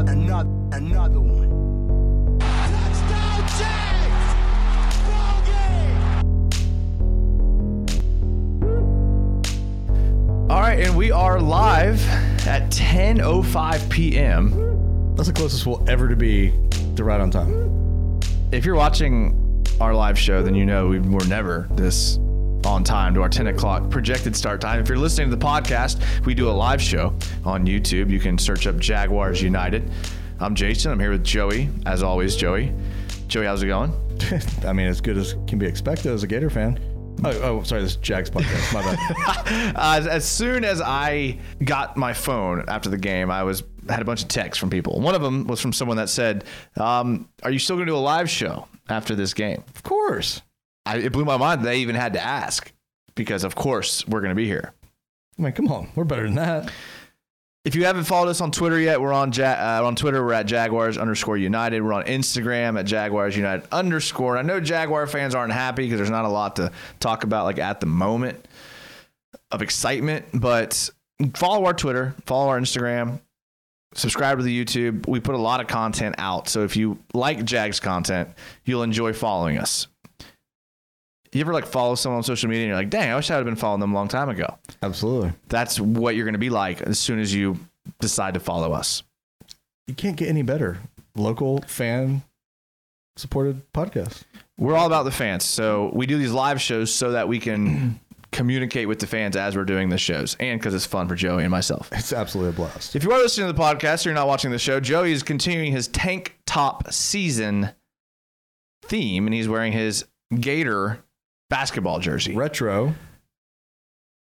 another, another, another one. Touchdown Jags! Ball game! All right, and we are live at 10:05 p.m. That's the closest we'll ever to be to right on time. If you're watching our live show, then you know we were never this on time to our 10 o'clock projected start time. If you're listening to the podcast, we do a live show on YouTube. You can search up Jaguars United. I'm Jason. I'm here with Joey, as always. Joey, Joey, how's it going? I mean, as good as can be expected as a Gator fan. Oh, oh sorry, this is Jags podcast. My bad. Uh, as soon as I got my phone after the game, I was had a bunch of texts from people. One of them was from someone that said, um, "Are you still going to do a live show after this game?" of course. I, it blew my mind. They even had to ask because, of course, we're going to be here. I mean, come on, we're better than that. If you haven't followed us on Twitter yet, we're on ja- uh, on Twitter. We're at Jaguars underscore United. We're on Instagram at Jaguars United underscore. I know Jaguar fans aren't happy because there's not a lot to talk about like at the moment of excitement, but follow our Twitter, follow our Instagram, subscribe to the YouTube. We put a lot of content out, so if you like Jags content, you'll enjoy following us. You ever like follow someone on social media and you're like, dang, I wish I would have been following them a long time ago. Absolutely. That's what you're going to be like as soon as you decide to follow us. You can't get any better. Local fan supported podcast. We're all about the fans. So we do these live shows so that we can communicate with the fans as we're doing the shows and because it's fun for Joey and myself. It's absolutely a blast. If you are listening to the podcast or you're not watching the show, Joey is continuing his tank top season theme and he's wearing his Gator basketball jersey. Retro.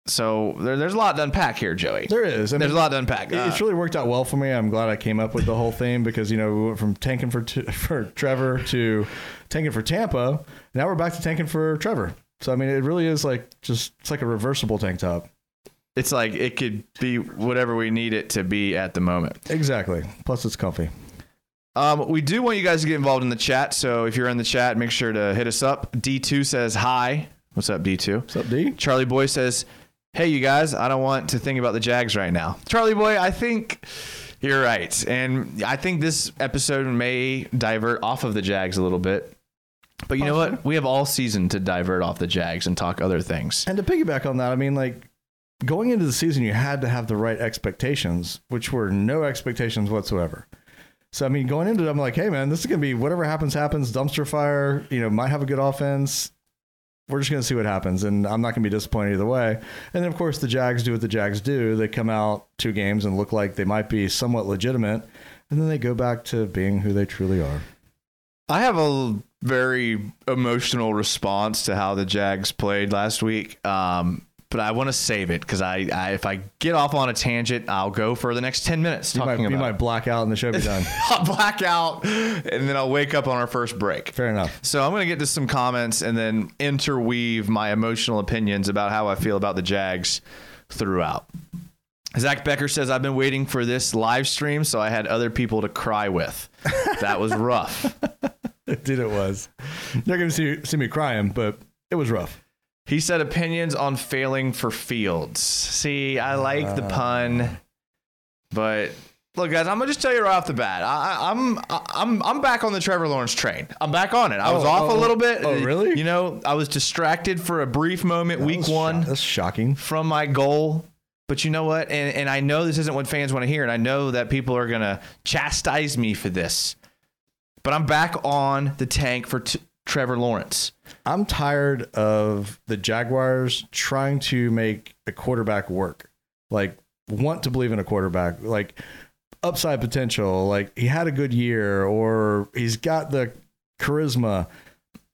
So there, there's a lot to unpack here, Joey. There is. I There's a lot to unpack. it- Uh, it's really worked out well for me. I'm glad I came up with the whole thing because you know we went from tanking for t- for Trevor to tanking for Tampa. Now we're back to tanking for Trevor. So I mean, it really is like just it's like a reversible tank top. it's like it could be whatever we need it to be at the moment. Exactly. Plus, it's comfy. Um, we do want you guys to get involved in the chat. So if you're in the chat, make sure to hit us up. D2 says hi. What's up, D2? What's up, D? Charlie Boy says, Hey, you guys, I don't want to think about the Jags right now. Charlie Boy, I think you're right. And I think this episode may divert off of the Jags a little bit. But you know what? We have all season to divert off the Jags and talk other things. And to piggyback on that, I mean, like going into the season, you had to have the right expectations, which were no expectations whatsoever. So I mean, going into it, I'm like, hey man, this is gonna be whatever happens, happens. Dumpster fire. You know, might have a good offense. We're just gonna see what happens, and I'm not gonna be disappointed either way. And then of course the Jags do what the Jags do. They come out two games and look like they might be somewhat legitimate, and then they go back to being who they truly are. I have a very emotional response to how the Jags played last week. Um, but I want to save it because I, I, if I get off on a tangent, I'll go for the next 10 minutes You might, talking you might black out and the show be done. I'll black out and then I'll wake up on our first break. Fair enough. So I'm going to get to some comments and then interweave my emotional opinions about how I feel about the Jags throughout. Zach Becker says, I've been waiting for this live stream, so I had other people to cry with. That was rough. Dude, it was. They're gonna see see me crying, but it was rough. He said opinions on failing for Fields. See, I like the pun, but look, guys, I'm gonna just tell you right off the bat. I, I- I'm I'm I'm back on the Trevor Lawrence train. I'm back on it. I was Oh, off oh, a little bit. oh, really? You know, I was distracted for a brief moment, week one, that's shocking. from my goal. But you know what? And and I know this isn't what fans want to hear, and I know that people are gonna chastise me for this. But I'm back on the tank for t- Trevor Lawrence. I'm tired of the Jaguars trying to make a quarterback work. Like want to believe in a quarterback. Like upside potential. Like he had a good year or he's got the charisma.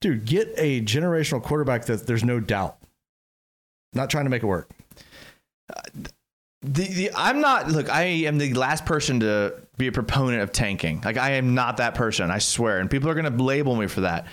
Dude, get a generational quarterback that there's no doubt. Not trying to make it work. The, the I'm not look. I am the last person to be a proponent of tanking. Like I am not that person. I swear. And people are gonna label me for that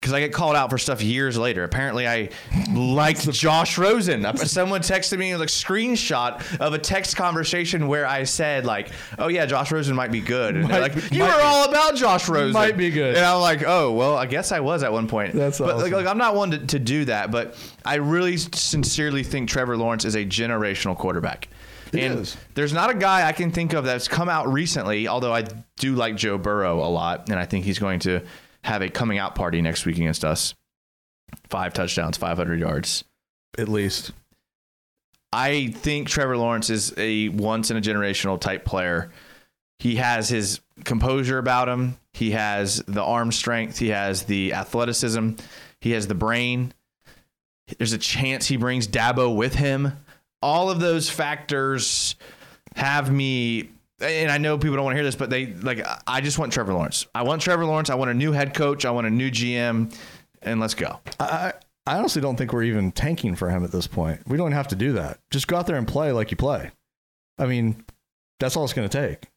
because I get called out for stuff years later. Apparently, I liked Josh Rosen. Someone texted me like screenshot of a text conversation where I said like, "Oh yeah, Josh Rosen might be good." And they're Might- like, "You were all about Josh Rosen. Might be good. And I'm like, "Oh well, I guess I was at one point." That's but like, like, I'm not one to, to do that, but I really sincerely think Trevor Lawrence is a generational quarterback. It and is. there's not a guy I can think of that's come out recently, although I do like Joe Burrow a lot, and I think he's going to have a coming out party next week against us. Five touchdowns, 500 yards. At least. I think Trevor Lawrence is a once in a generational type player. He has his composure about him. He has the arm strength. He has the athleticism. He has the brain. There's a chance he brings Dabo with him. All of those factors have me and I know people don't want to hear this, but they like I just want Trevor Lawrence. I want Trevor Lawrence. I want a new head coach. I want a new GM and let's go. I, I honestly don't think we're even tanking for him at this point. We don't have to do that. Just go out there and play like you play. I mean, that's all it's going to take.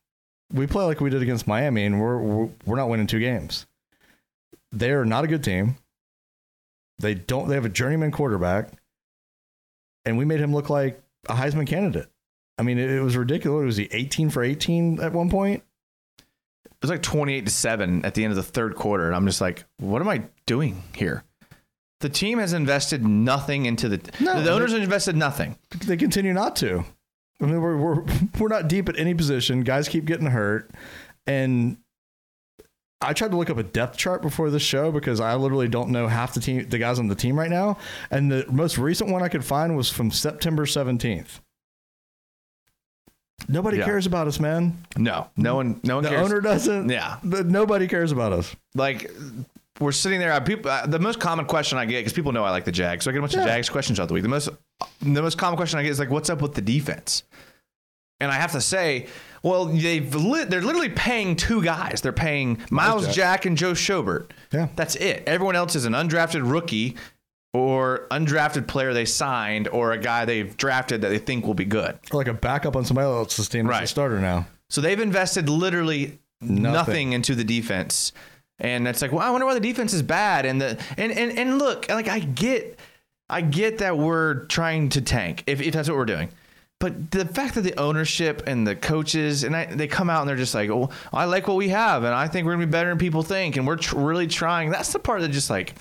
We play like we did against Miami, and we're, we're we're not winning two games. They're not a good team. They don't. They have a journeyman quarterback, and we made him look like a Heisman candidate. I mean, it, it was ridiculous. Was he 18 for 18 at one point? It was like 28 to 7 at the end of the third quarter. And I'm just like, what am I doing here? The team has invested nothing into the. No, the owners have invested nothing. they continue not to. I mean, we're we're we're not deep at any position. Guys keep getting hurt, and I tried to look up a depth chart before this show because I literally don't know half the team, the guys on the team right now. And the most recent one I could find was from September seventeenth. Nobody Yeah. cares about us, man. No, no one, no one The cares. owner doesn't. Yeah. but nobody cares about us. like we're sitting there. uh, People, uh, the most common question I get because people know I like the Jags, so I get a bunch of Jags questions throughout the week. The most, the most common question I get is like, "What's up with the defense?" And I have to say, well, they've li- they're literally paying two guys. They're paying Myles Jack. Jack. and Joe Schobert. Yeah. that's it. Everyone else is an undrafted rookie or undrafted player they signed or a guy they've drafted that they think will be good. Or like a backup on somebody else's team as a starter now. So they've invested literally nothing, Nothing. into the defense. And it's like, well, I wonder why the defense is bad. And the and and, and look, like I get I get that we're trying to tank if, if that's what we're doing. But the fact that the ownership and the coaches and I, they come out and they're just like, "Oh, I like what we have, and I think we're gonna be better than people think, and we're tr- really trying." That's the part that just like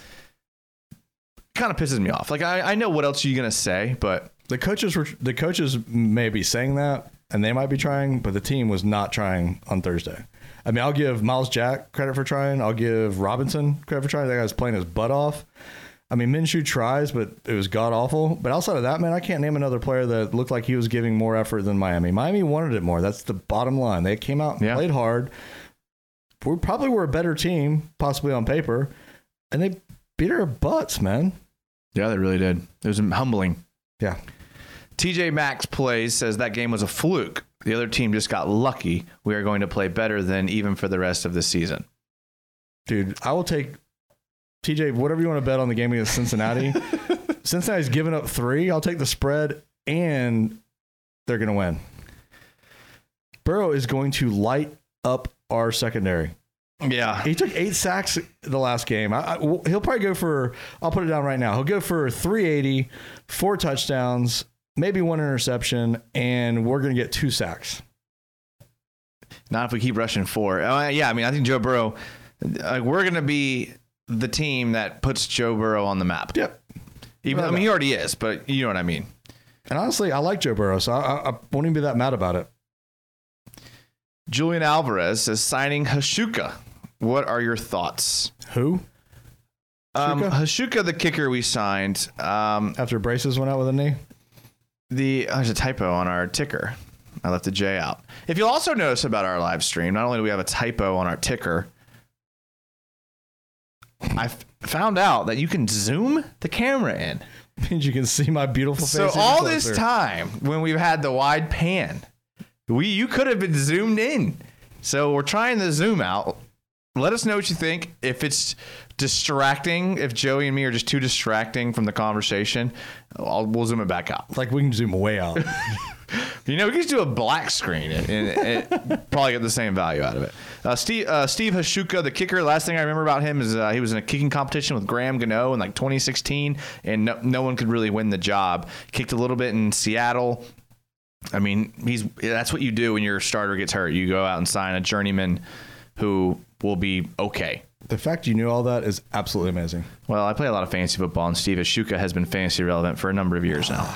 kind of pisses me off. Like I, I know what else are you gonna say, but The coaches were the coaches may be saying that, and they might be trying, but the team was not trying on Thursday. I mean, I'll give Myles Jack credit for trying. I'll give Robinson credit for trying. That guy's playing his butt off. I mean, Minshew tries, but it was god awful. But outside of that, man, I can't name another player that looked like he was giving more effort than Miami. Miami wanted it more. That's the bottom line. They came out and Yeah. played hard. We probably were a better team, possibly on paper, and they beat our butts, man. Yeah, they really did. It was humbling. Yeah. TJ Maxx plays says that game was a fluke. The other team just got lucky. We are going to play better than even for the rest of the season. Dude, I will take TJ, whatever you want to bet on the game against Cincinnati. Cincinnati's given up three. I'll take the spread, and they're going to win. Burrow is going to light up our secondary. Yeah. He took eight sacks the last game. I, I- he'll probably go for, I'll put it down right now. He'll go for 380, four touchdowns, maybe one interception, and we're going to get two sacks. Not if we keep rushing four. Uh, yeah, I mean, I think Joe Burrow, uh, we're going to be the team that puts Joe Burrow on the map. Yep. Even, I mean, he already is, but you know what I mean. And honestly, I like Joe Burrow, so I, I, I won't even be that mad about it. Julian Alvarez is signing Hauschka. What are your thoughts? Who? Um, Hauschka? The kicker we signed, um, After braces went out with a knee? the oh, there's a typo on our ticker. I left the J out. If you'll also notice about our live stream, not only do we have a typo on our ticker, I f- found out that you can zoom the camera in. means you can see my beautiful face. So even all this closer. time when we've had the wide pan, we you could have been zoomed in. So we're trying to zoom out. Let us know what you think. If it's distracting, if Joey and me are just too distracting from the conversation, I'll, we'll zoom it back out. like we can zoom way out. You know, we could just do a black screen and, and, and probably get the same value out of it. Uh, Steve uh, Steve Hauschka, the kicker. Last thing I remember about him is uh, he was in a kicking competition with Graham Gano in like 2016, and no, no one could really win the job. Kicked a little bit in Seattle. I mean, he's that's what you do when your starter gets hurt. You go out and sign a journeyman who will be okay. the fact you knew all that is absolutely amazing. Well, I play a lot of fantasy football, and Steve Hauschka has been fantasy relevant for a number of years now.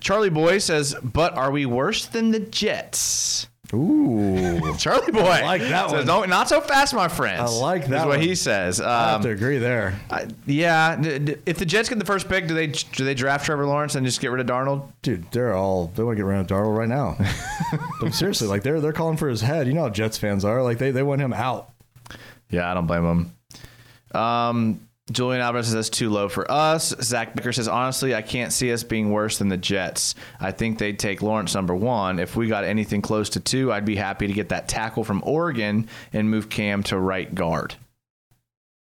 Charlie Boy says, "But are we worse than the Jets?" Ooh. Charlie Boy, I like that says, one. Don't not so fast, my friends. I like that Is what one. he says. I have Um, to agree there. I- yeah, d- d- if the Jets get the first pick, do they do they draft Trevor Lawrence and just get rid of Darnold? Dude, they're all they want to get rid of Darnold right now. but seriously, like they're they're calling for his head. You know how Jets fans are. Like they, they want him out. Yeah, I don't blame them. Um, Julian Alvarez says that's too low for us. Zach Becker says honestly, I can't see us being worse than the Jets. I think they'd take Lawrence number one. If we got anything close to two, I'd be happy to get that tackle from Oregon and move Cam to right guard.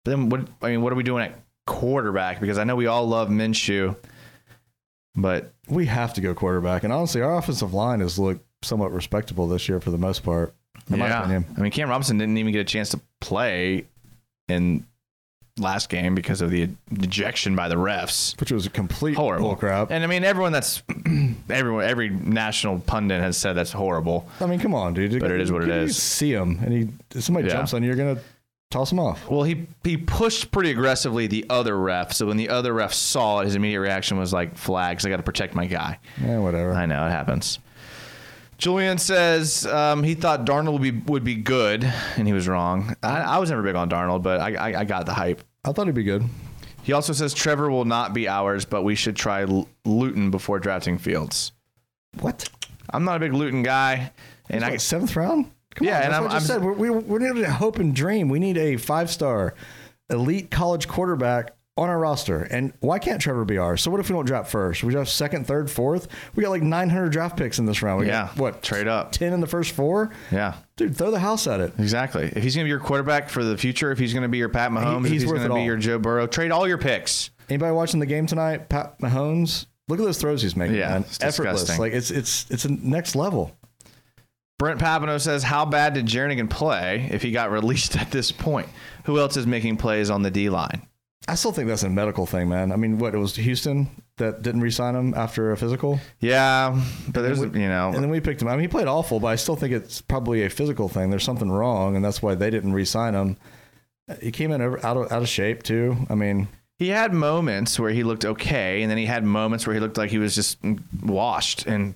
Then what? I mean, what are we doing at quarterback? Because I know we all love Minshew, but We have to go quarterback. And honestly, our offensive line has looked somewhat respectable this year for the most part. In my yeah, opinion. I mean, Cam Robinson didn't even get a chance to play in last game because of the ejection by the refs. Which was a complete horrible bullcrap. And I mean, everyone that's everyone, every national pundit has said that's horrible. I mean, come on, dude. But it is what it is. You. See him, and he if somebody Yeah. jumps on you, you're gonna toss him off. Well, he he pushed pretty aggressively the other ref. So when the other ref saw it, his immediate reaction was like, "Flags! I got to protect my guy." Yeah, whatever. I know it happens. Julian says um, he thought Darnold would be would be good, and he was wrong. I, I was never big on Darnold, but I, I, I got the hype. I thought he'd be good. He also says Trevor will not be ours, but we should try L- Luton before drafting Fields. What? I'm not a big Luton guy, and I seventh round? Come Yeah, on, and that's I'm- what I just I'm- said. We, we, we need a hope and dream. We need a five star elite college quarterback on our roster. And why can't Trevor be ours? So what if we don't draft first? We draft second, third, fourth. We got like 900 draft picks in this round. We Yeah, got what? trade up. 10 in the first four? yeah. Dude, throw the house at it. Exactly. If he's going to be your quarterback for the future, if he's going to be your Pat Mahomes, he's if he's going to be your Joe Burrow, trade all your picks. Anybody watching the game tonight? Pat Mahomes. Look at those throws he's making, Yeah, man. it's Effortless. disgusting. Like it's it's it's a next level. Brent Papano says, "How bad did Jernigan play if he got released at this point? Who else is making plays on the D line?" I still think that's a medical thing, man. I mean, what it was Houston that didn't re-sign him after a physical, Yeah, but there's we- you know and then we picked him. I mean, he played awful, but I still think it's probably a physical thing. There's something wrong, and that's why they didn't re-sign him. He came in over, out of out of shape too. I mean, he had moments where he looked okay, and then he had moments where he looked like he was just washed. And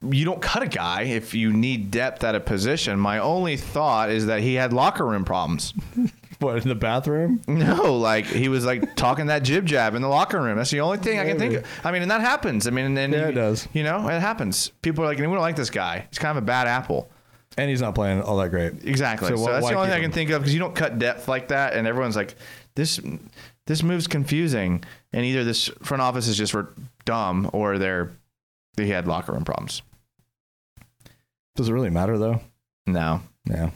you don't cut a guy if you need depth at a position. My only thought is that he had locker room problems. what in the bathroom? No, like he was like talking that jib jab in the locker room. That's the only thing I can think of. I mean, and that happens. I mean, and Yeah, you, it does. You know, it happens. People are like, we don't like this guy. He's kind of a bad apple. And he's not playing all that great. Exactly. So, So why- that's why the only thing I can him? think of because you don't cut depth like that, and everyone's like, this this move's confusing, and either this front office is just re- dumb or they're they had locker room problems. Does it really matter though? No. Yeah.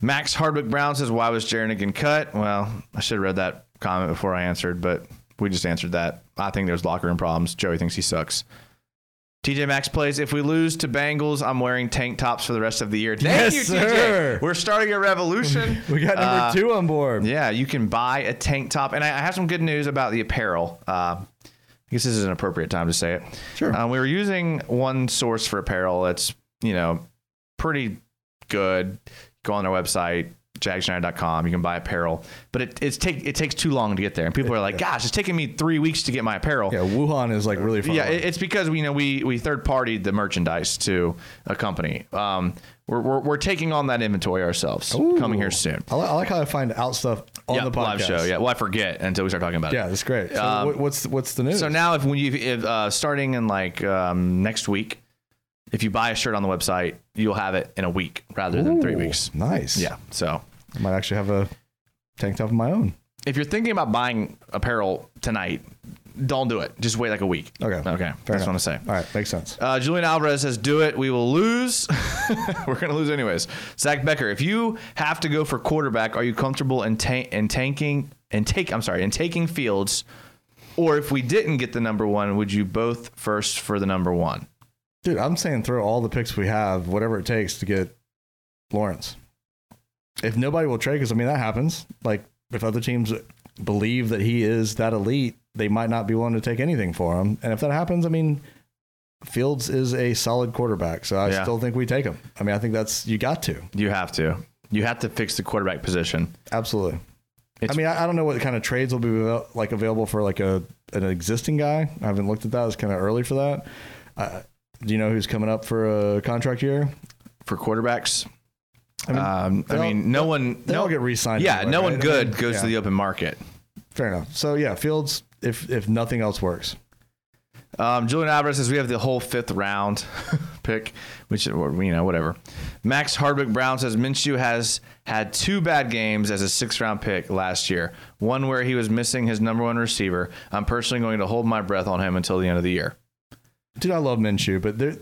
Max Hardwick Brown says, "Why was Jernigan cut?" Well, I should have read that comment before I answered, but we just answered that. I think there's locker room problems. Joey thinks he sucks. TJ Maxx plays. If we lose to Bengals, I'm wearing tank tops for the rest of the year. Thank Yes, you, sir. TJ. We're starting a revolution. We got number Uh, two on board. Yeah, you can buy a tank top, and I, I have some good news about the apparel. Uh, I guess this is an appropriate time to say it. Sure. Um, we were using one source for apparel that's you know pretty good. Go on their website jagsunited.com. You can buy apparel, but it it's take it takes too long to get there, and people are like, "Gosh, it's taking me three weeks to get my apparel." Yeah, Wuhan is like really far. Yeah, away. it's because you know we we third partied the merchandise to a company. Um, we're, we're we're taking on that inventory ourselves. Coming here soon. I, li- I like how I find out stuff on yeah, the podcast. live show. Yeah, well, I forget until we start talking about it. Yeah, that's great. So Um, what's what's the news? So now, if when you if, uh, starting in like um, next week, if you buy a shirt on the website, you'll have it in a week rather than three weeks. Nice. Yeah. So I might actually have a tank top of my own. if you're thinking about buying apparel tonight, don't do it. Just wait like a week. Okay. Okay. Fair That's what I enough. want to say. All right, makes sense. Uh, Julian Alvarez says, "Do it. We will lose. We're going to lose anyways." Zach Becker, if you have to go for quarterback, are you comfortable in, ta- in tanking and take? I'm sorry, in taking Fields, or if we didn't get the number one, would you both first for the number one? Dude, I'm saying throw all the picks we have, whatever it takes to get Lawrence. If nobody will trade, because I mean that happens. Like if other teams believe that he is that elite, they might not be willing to take anything for him. And if that happens, I mean, Fields is a solid quarterback, so I Yeah. still think we take him. I mean, I think that's you got to You have to. You have to fix the quarterback position. absolutely. It's- I mean, I, I don't know what kind of trades will be like available for like a an existing guy. I haven't looked at that. It's kind of early for that. Uh, do you know who's coming up for a contract year? for quarterbacks. I mean, um, I mean, no one. they no, all get re-signed Yeah, anyway, no one right? I good mean, goes yeah. to the open market. Fair enough. So yeah, Fields. If if nothing else works, Um, Julian Alvarez says we have the whole fifth round pick, which or, you know whatever. Max Hardwick Brown says Minshew has had two bad games as a sixth round pick last year. One where he was missing his number one receiver. I'm personally going to hold my breath on him until the end of the year. Dude, I love Minshew, but there,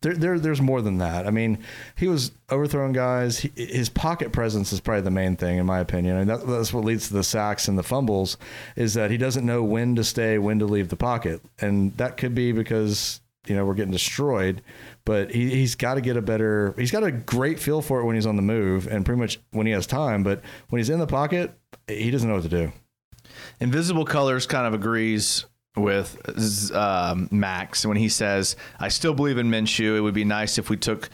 there, there there's more than that. I mean, he was overthrowing guys. He, his pocket presence is probably the main thing, in my opinion, and that, that's what leads to the sacks and the fumbles. Is that he doesn't know when to stay, when to leave the pocket, and that could be because you know we're getting destroyed. But he, he's got to get a better. He's got a great feel for it when he's on the move, and pretty much when he has time. But when he's in the pocket, he doesn't know what to do. Invisible Colors kind of agrees with um, Max when he says, "I still believe in Minshew. It would be nice if we took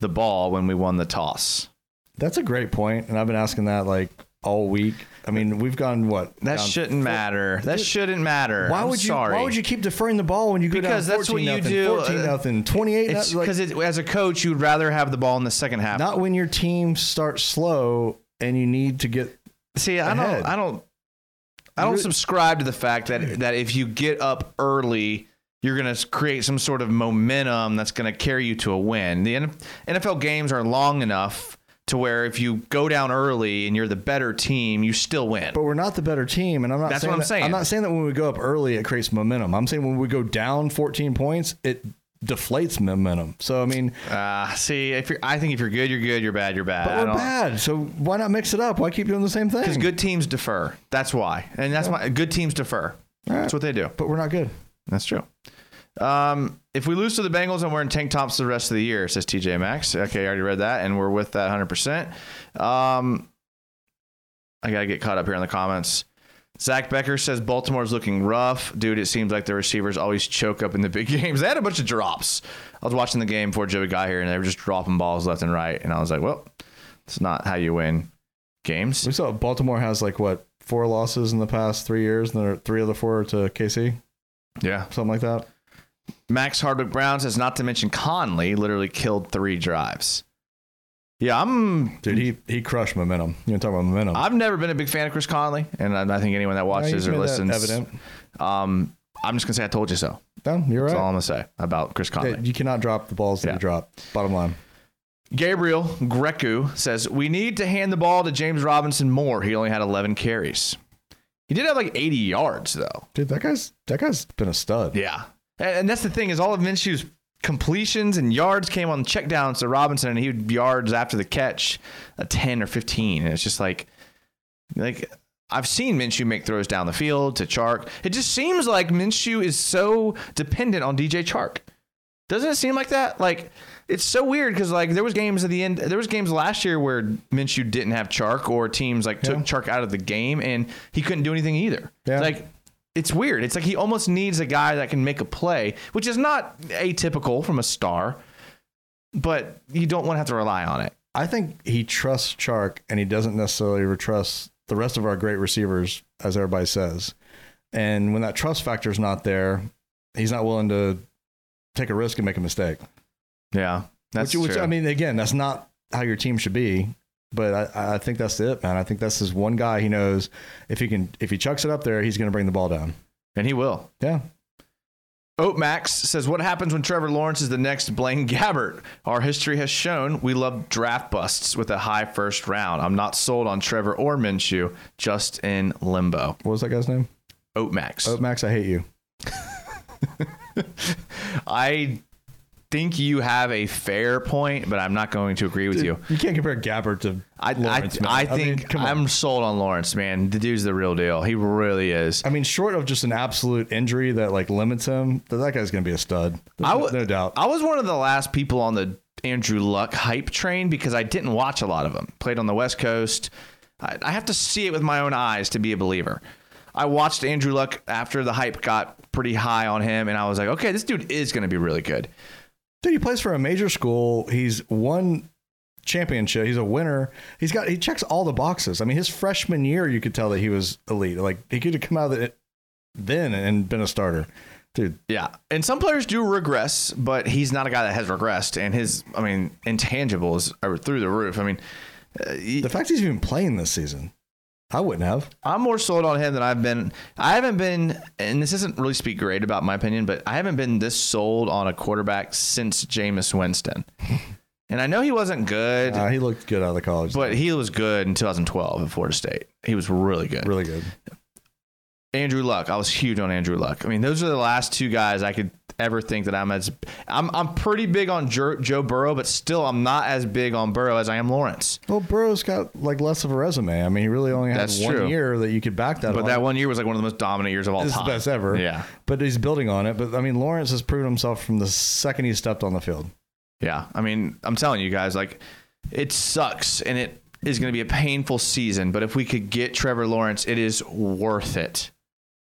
the ball when we won the toss." That's a great point, and I've been asking that like all week. I mean, we've gone what? That shouldn't matter. That shouldn't matter. Why I'm would you? Sorry. Why would you keep deferring the ball when you go Because down that's what you nothing, do. 14 Uh, nothing, 28 It's nothing, like, because as a coach, you'd rather have the ball in the second half. not when your team starts slow and you need to get. See, I don't, I don't, I don't subscribe to the fact that that if you get up early, you're going to create some sort of momentum that's going to carry you to a win. The NFL games are long enough to where if you go down early and you're the better team, you still win. But we're not the better team, and I'm not. That's saying what I'm that- saying. I'm not saying that when we go up early it creates momentum. I'm saying when we go down 14 points it deflates momentum. So I mean, Uh, see, if you're, I think if you're good, you're good. You're bad, you're bad. but we're bad. So why not mix it up? Why keep doing the same thing? Because good teams defer. That's why, and that's why good teams defer. That's what they do. but we're not good. That's true. Um, if we lose to the Bengals, and we're in tank tops the rest of the year, says TJ Maxx. Okay, I already read that, and we're with that 100%. Um, I got to get caught up here in the comments. Zach Becker says Baltimore's looking rough. Dude, it seems like the receivers always choke up in the big games. They had a bunch of drops. I was watching the game before Joey got here, and they were just dropping balls left and right. And I was like, well, it's not how you win games. We saw Baltimore has like what four losses in the past three years, and there three of the four to KC, Yeah. something like that. Max Hardwick Brown says, not to mention Conley literally killed three drives. Yeah, I'm Dude, he he crushed momentum. You want to talk about momentum? I've never been a big fan of Chris Conley, and I I think anyone that watches he's or listens, evident. Um, I'm just gonna say I told you so. No, you're right. That's all right. I'm gonna say about Chris Conley. Yeah, you cannot drop the balls that Yeah. you drop. Bottom line. Gabriel Grecu says we need to hand the ball to James Robinson more. He only had 11 carries. He did have like 80 yards though. Dude, that guy's that guy's been a stud. Yeah, and, and that's the thing is all of Minshew's completions and yards came on the checkdowns to Robinson, and he would yards after the catch, a 10 or 15, and it's just like, like I've seen Minshew make throws down the field to Chark. It just seems like Minshew is so dependent on DJ Chark. Doesn't it seem like that? Like it's so weird because like there was games at the end. There was games last year where Minshew didn't have Chark, or teams like took Yeah. Chark out of the game, and he couldn't do anything either. Yeah. Like it's weird. It's like he almost needs a guy that can make a play, which is not atypical from a star, but you don't want to have to rely on it. I think he trusts Chark and he doesn't necessarily trust the rest of our great receivers, as everybody says. And when that trust factor is not there, he's not willing to take a risk and make a mistake. Yeah, that's which, which true. I mean, again, that's not how your team should be. But I, I think that's it, man. I think that's his one guy he knows if he can if he chucks it up there, he's going to bring the ball down. and he will. Yeah, Oat Max says, "What happens when Trevor Lawrence is the next Blaine Gabbert? Our history has shown we love draft busts with a high first round. I'm not sold on Trevor or Minshew, just in limbo." what was that guy's name? Oat Max. Oh, Max, I hate you. I think you have a fair point, but I'm not going to agree with you. You can't compare Gabbert to I, Lawrence, I. I think come. I'm sold on Lawrence, man. The dude's the real deal. He really is. I mean, short of just an absolute injury that like limits him, that guy's going to be a stud. There's I no, no doubt. I was one of the last people on the Andrew Luck hype train because I didn't watch a lot of him. Played on the West Coast. I, I have to see it with my own eyes to be a believer. I watched Andrew Luck after the hype got pretty high on him, and I was like, okay, this dude is going to be really good. Dude, he plays for a major school. He's won championship. He's a winner. He's got he checks all the boxes. I mean, his freshman year, you could tell that he was elite. Like he could have come out of it then and been a starter, dude. Yeah, and some players do regress, but he's not a guy that has regressed, and his, I mean, intangibles are through the roof. I mean, uh, he- The fact he's even playing this season, I wouldn't have. I'm more sold on him than I've been. I haven't been, and this isn't really speak great about my opinion, but I haven't been this sold on a quarterback since Jameis Winston. and I know he wasn't good, Uh, he looked good out of the college, but he was good in 2012 at Florida State. He was really good. really good. Andrew Luck. I was huge on Andrew Luck. I mean, those are the last two guys I could ever think that I'm as. I'm I'm pretty big on Joe, Joe Burrow, but still I'm not as big on Burrow as I am Lawrence. Well, Burrow's got like less of a resume. I mean, he really only had one true. year that you could back that. But on. that one year was like one of the most dominant years of all This is time. the best ever. Yeah. But he's building on it. But I mean, Lawrence has proven himself from the second he stepped on the field. Yeah, I mean, I'm telling you guys, like, it sucks and it is going to be a painful season. But if we could get Trevor Lawrence, it is worth it.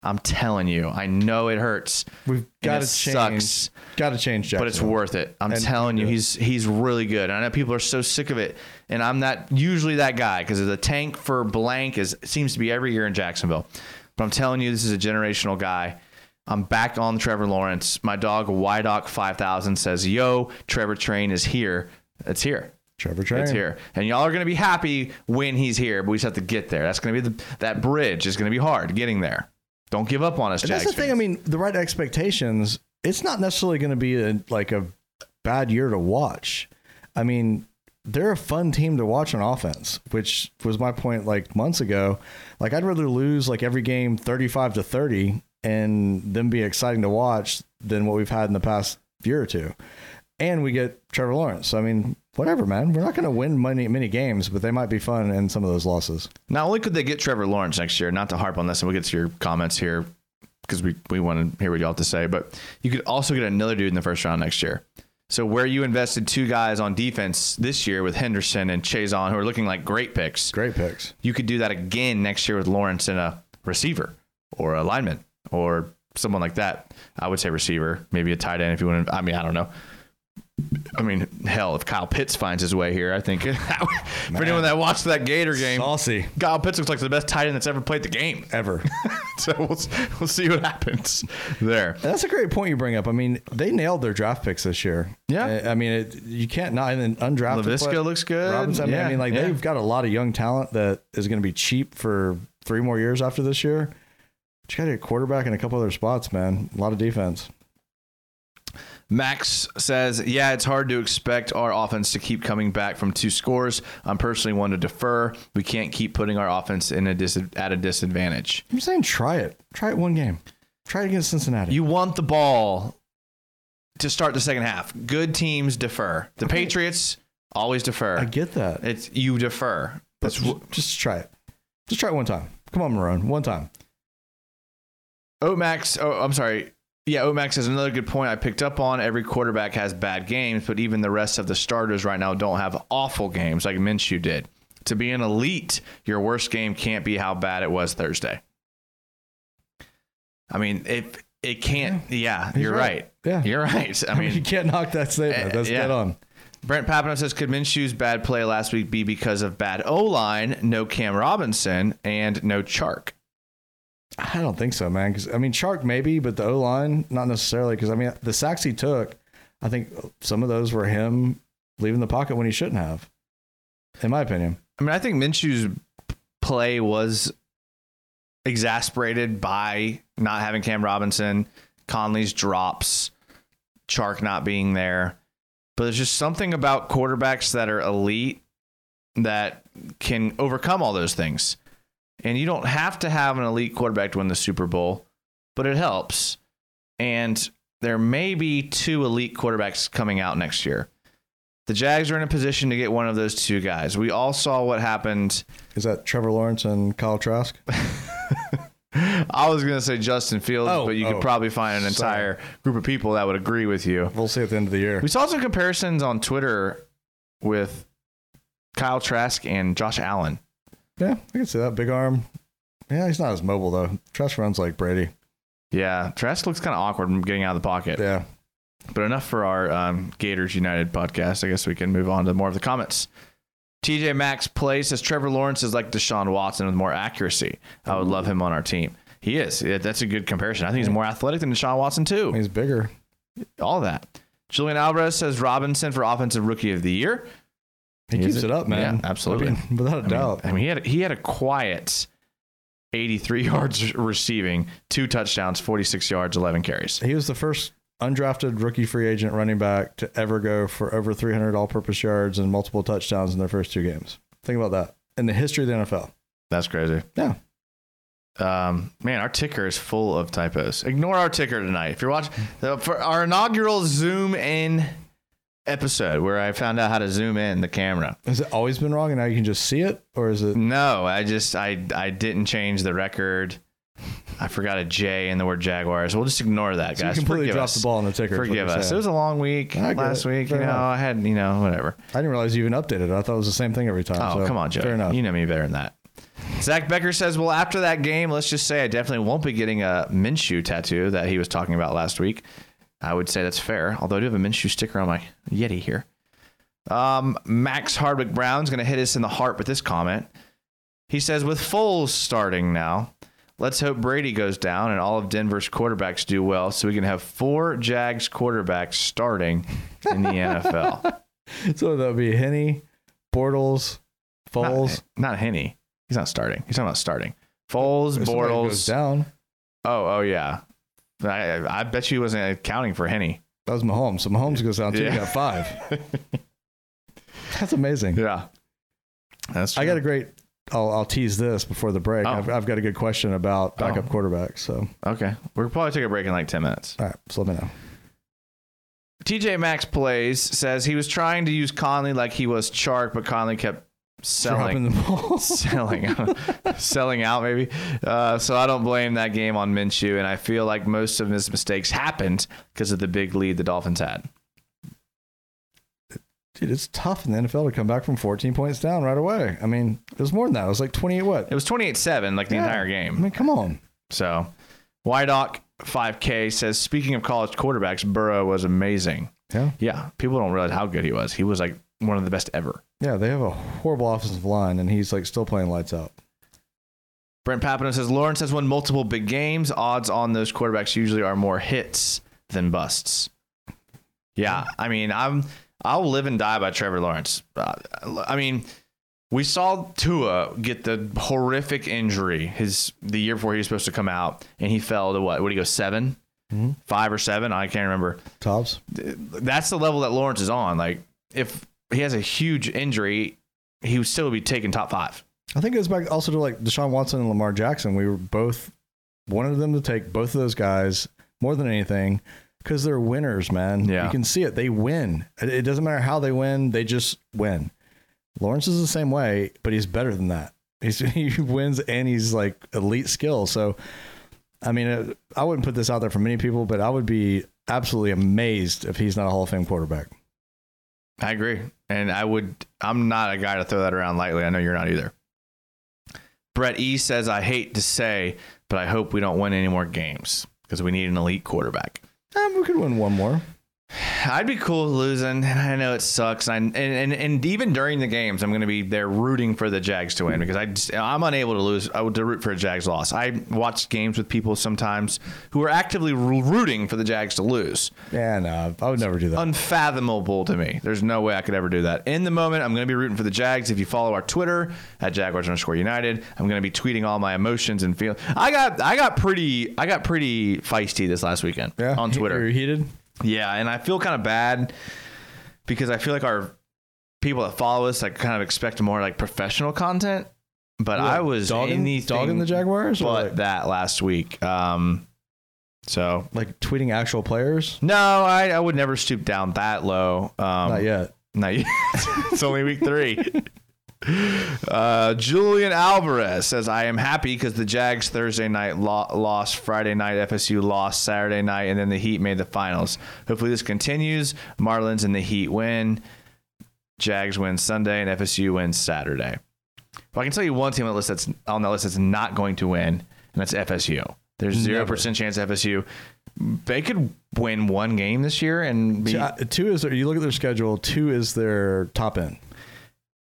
I'm telling you. I know it hurts. We've got to change. sucks, Got to change, but it's worth it. I'm And telling you, he's he's really good. And I know people are so sick of it, and I'm not usually that guy because the tank for blank is seems to be every year in Jacksonville. But I'm telling you, this is a generational guy. I'm back on Trevor Lawrence. My dog Wydock 5000 says, "Yo, Trevor Train is here. It's here." Trevor Train. It's here, and y'all are gonna be happy when he's here, but we just have to get there. That's gonna be the that bridge is gonna be hard getting there. Don't give up on us, And that's the thing. I mean, the right expectations. It's not necessarily going to be a, like a bad year to watch. I mean, they're a fun team to watch on offense, which was my point like months ago. Like I'd rather lose like every game thirty-five to thirty and them be exciting to watch than what we've had in the past year or two. And we get Trevor Lawrence. So, I mean, whatever, man. We're not going to win many many games, but they might be fun in some of those losses. Not only could they get Trevor Lawrence next year, not to harp on this, and we'll get to your comments here because we, we want to hear what y'all have to say, but you could also get another dude in the first round next year. So where you invested two guys on defense this year with Henderson and Chaisson, who are looking like great picks, Great picks. you could do that again next year with Lawrence and a receiver or a lineman or someone like that. I would say receiver, maybe a tight end if you want to. I mean, I don't know. I mean, hell, if Kyle Pitts finds his way here, I think for anyone that watched that Gator game, Saucy. Kyle Pitts looks like the best tight end that's ever played the game. Ever. so we'll, we'll see what happens there. That's a great point you bring up. I mean, they nailed their draft picks this year. Yeah. I I mean, it, you can't not and then undrafted. Laviska play- looks good. Robinson. I mean- I mean, like yeah. they've got a lot of young talent that is going to be cheap for three more years after this year. But you got to get a quarterback in a couple other spots, man. A lot of defense. Max says, "Yeah, it's hard to expect our offense to keep coming back from two scores. I'm personally one to defer. We can't keep putting our offense in a dis- at a disadvantage. I'm saying try it. Try it one game. Try it against Cincinnati. You want the ball to start the second half. Good teams defer. The Okay. Patriots always defer. I get that. It's you defer. That's just, just try it. Just try it one time. Come on, Marrone. One time. Oh, Max. oh, I'm sorry. Yeah, Omax has another good point I picked up on. Every quarterback has bad games, but even the rest of the starters right now don't have awful games like Minshew did. To be an elite, your worst game can't be how bad it was Thursday. I mean, if it can't, yeah, He's you're right. right. Yeah. You're right. I mean, you can't knock that statement. Uh, That's yeah. dead on. Brent Papino says, could Minshew's bad play last week be because of bad O line, no Cam Robinson, and no Chark? I don't think so, man. Because I mean, Chark maybe, but the O line not necessarily. Because I mean, the sacks he took, I think some of those were him leaving the pocket when he shouldn't have, in my opinion. I mean, I think Minshew's play was exasperated by not having Cam Robinson, Conley's drops, Chark not being there. But there's just something about quarterbacks that are elite that can overcome all those things. And you don't have to have an elite quarterback to win the Super Bowl, but it helps. And there may be two elite quarterbacks coming out next year. The Jags are in a position to get one of those two guys. We all saw what happened. Is that Trevor Lawrence and Kyle Trask? I was going to say Justin Fields, Oh, but you oh, could probably find an sorry. entire group of people that would agree with you. We'll see at the end of the year. We saw some comparisons on Twitter with Kyle Trask and Josh Allen. Yeah, I can see that big arm. Yeah, he's not as mobile though. Trask runs like Brady. Yeah, Trask looks kind of awkward from getting out of the pocket. Yeah, But enough for our um, Gators United podcast. I guess we can move on to more of the comments. TJ Maxx plays says Trevor Lawrence is like Deshaun Watson with more accuracy. I would love him on our team. He is. Yeah, That's a good comparison. I think he's more athletic than Deshaun Watson too. He's bigger. All that. Julian Alvarez says Robinson for Offensive Rookie of the Year. He keeps it? it up, man. Yeah, absolutely. I mean, without a I mean, doubt. I mean, he had he had a quiet 83 yards receiving, two touchdowns, 46 yards, 11 carries. he was the first undrafted rookie free agent running back to ever go for over 300 all-purpose yards and multiple touchdowns in their first two games. Think about that in the history of the NFL. That's crazy. Yeah. Um, man, our ticker is full of typos. Ignore our ticker tonight. If you're watching for our inaugural Zoom in episode where I found out how to zoom in the camera. Has it always been wrong and now you can just see it, or is it? No, I just I I didn't change the record. I forgot a J in the word Jaguars. We'll just ignore that, So you guys. completely Forgive dropped us. the ball on the ticker. Forgive us. It was a long week last it. week. Fair you know, enough. I had you know whatever. I didn't realize you even updated it. I thought it was the same thing every time. Oh, so come on, Joe. Fair enough. You know me better than that. Zach Becker says, well, after that game, let's just say I definitely won't be getting a Minshew tattoo that he was talking about last week. I would say that's fair, although I do have a Minshew sticker on my Yeti here. Um, Max Hardwick Brown's going to hit us in the heart with this comment. He says, with Foles starting now, let's hope Brady goes down and all of Denver's quarterbacks do well so we can have four Jags quarterbacks starting in the NFL. so that would be Henny, Bortles, Foles. Not, not Henny. He's not starting. He's talking about starting. Foles, If somebody goes Bortles. down. Oh, oh yeah. I, I bet you he wasn't accounting for Henny. That was Mahomes. So Mahomes goes down. Two, Yeah. you got five. That's amazing. Yeah. That's true. I got a great. I'll, I'll tease this before the break. Oh. I've, I've got a good question about oh. backup Oh. quarterbacks. So, Okay. We'll probably take a break in like 10 minutes. all right, so let me know. TJ Maxx Plays says he was trying to use Conley like he was Chark, but Conley kept selling. The ball. selling selling out maybe uh, so i don't blame that game on minshew and i feel like most of his mistakes happened because of the big lead the dolphins had Dude, it's tough in the NFL to come back from 14 points down right away. I mean, it was more than that. It was like 28 what? it was 28-7 like the Yeah. entire I game mean, come on. so Wydock 5k says speaking of college quarterbacks burrow was amazing Yeah. yeah people don't realize how good he was he was like one of the best ever Yeah, they have a horrible offensive line, and he's like still playing lights out. brent papino says lawrence has won multiple big games odds on those quarterbacks usually are more hits than busts yeah i mean i'm i'll live and die by trevor lawrence uh, i mean we saw Tua get the horrific injury his the year before he was supposed to come out, and he fell to what? Would he go 7 five or seven? I can't remember. Tops. That's the level that Lawrence is on. Like if he has a huge injury, he would still be taking top five. I think it goes back also to like Deshaun Watson and Lamar Jackson. We were both wanted them to take both of those guys more than anything because they're winners, man. Yeah. You can see it. They win. It, it doesn't matter how they win, they just win. Lawrence is the same way, but he's better than that. He's, he wins and he's like elite skill. So, I mean, I wouldn't put this out there for many people, but I would be absolutely amazed if he's not a Hall of Fame quarterback. I agree, and I would. I'm not a guy to throw that around lightly. I know you're not either. Brett E says, "I hate to say, but I hope we don't win any more games because we need an elite quarterback." Eh, we could win one more. I'd be cool losing, and I know it sucks. I, and, and and even during the games, I'm going to be there rooting for the Jags to win because I just, I'm unable to lose. I would to root for a Jags loss. I watch games with people sometimes who are actively rooting for the Jags to lose. Yeah, no, I would never do that. Unfathomable to me. There's no way I could ever do that. In the moment, I'm going to be rooting for the Jags. If you follow our Twitter at Jaguars underscore United, I'm going to be tweeting all my emotions and feel. I got I got pretty I got pretty feisty this last weekend yeah, on Twitter. You're heated. Yeah, and I feel kind of bad because I feel like our people that follow us like kind of expect more like professional content. But What, I was dogging- anything dogging the Jaguars or but like- that last week. Um, so Like tweeting actual players. no, I, I would never stoop down that low. Um, Not yet. Not yet. it's only week three. Uh, Julian Alvarez says, I am happy because the Jags Thursday night lo- lost, Friday night FSU lost, Saturday night, and then the Heat made the finals. Hopefully this continues. Marlins and the Heat win. Jags win Sunday, and FSU wins Saturday. Well, I can tell you one team on the list that's on the list that's not going to win, and that's FSU. There's zero percent chance FSU. they could win one game this year and be. Two- uh, two is you look at their schedule. Two is their top end.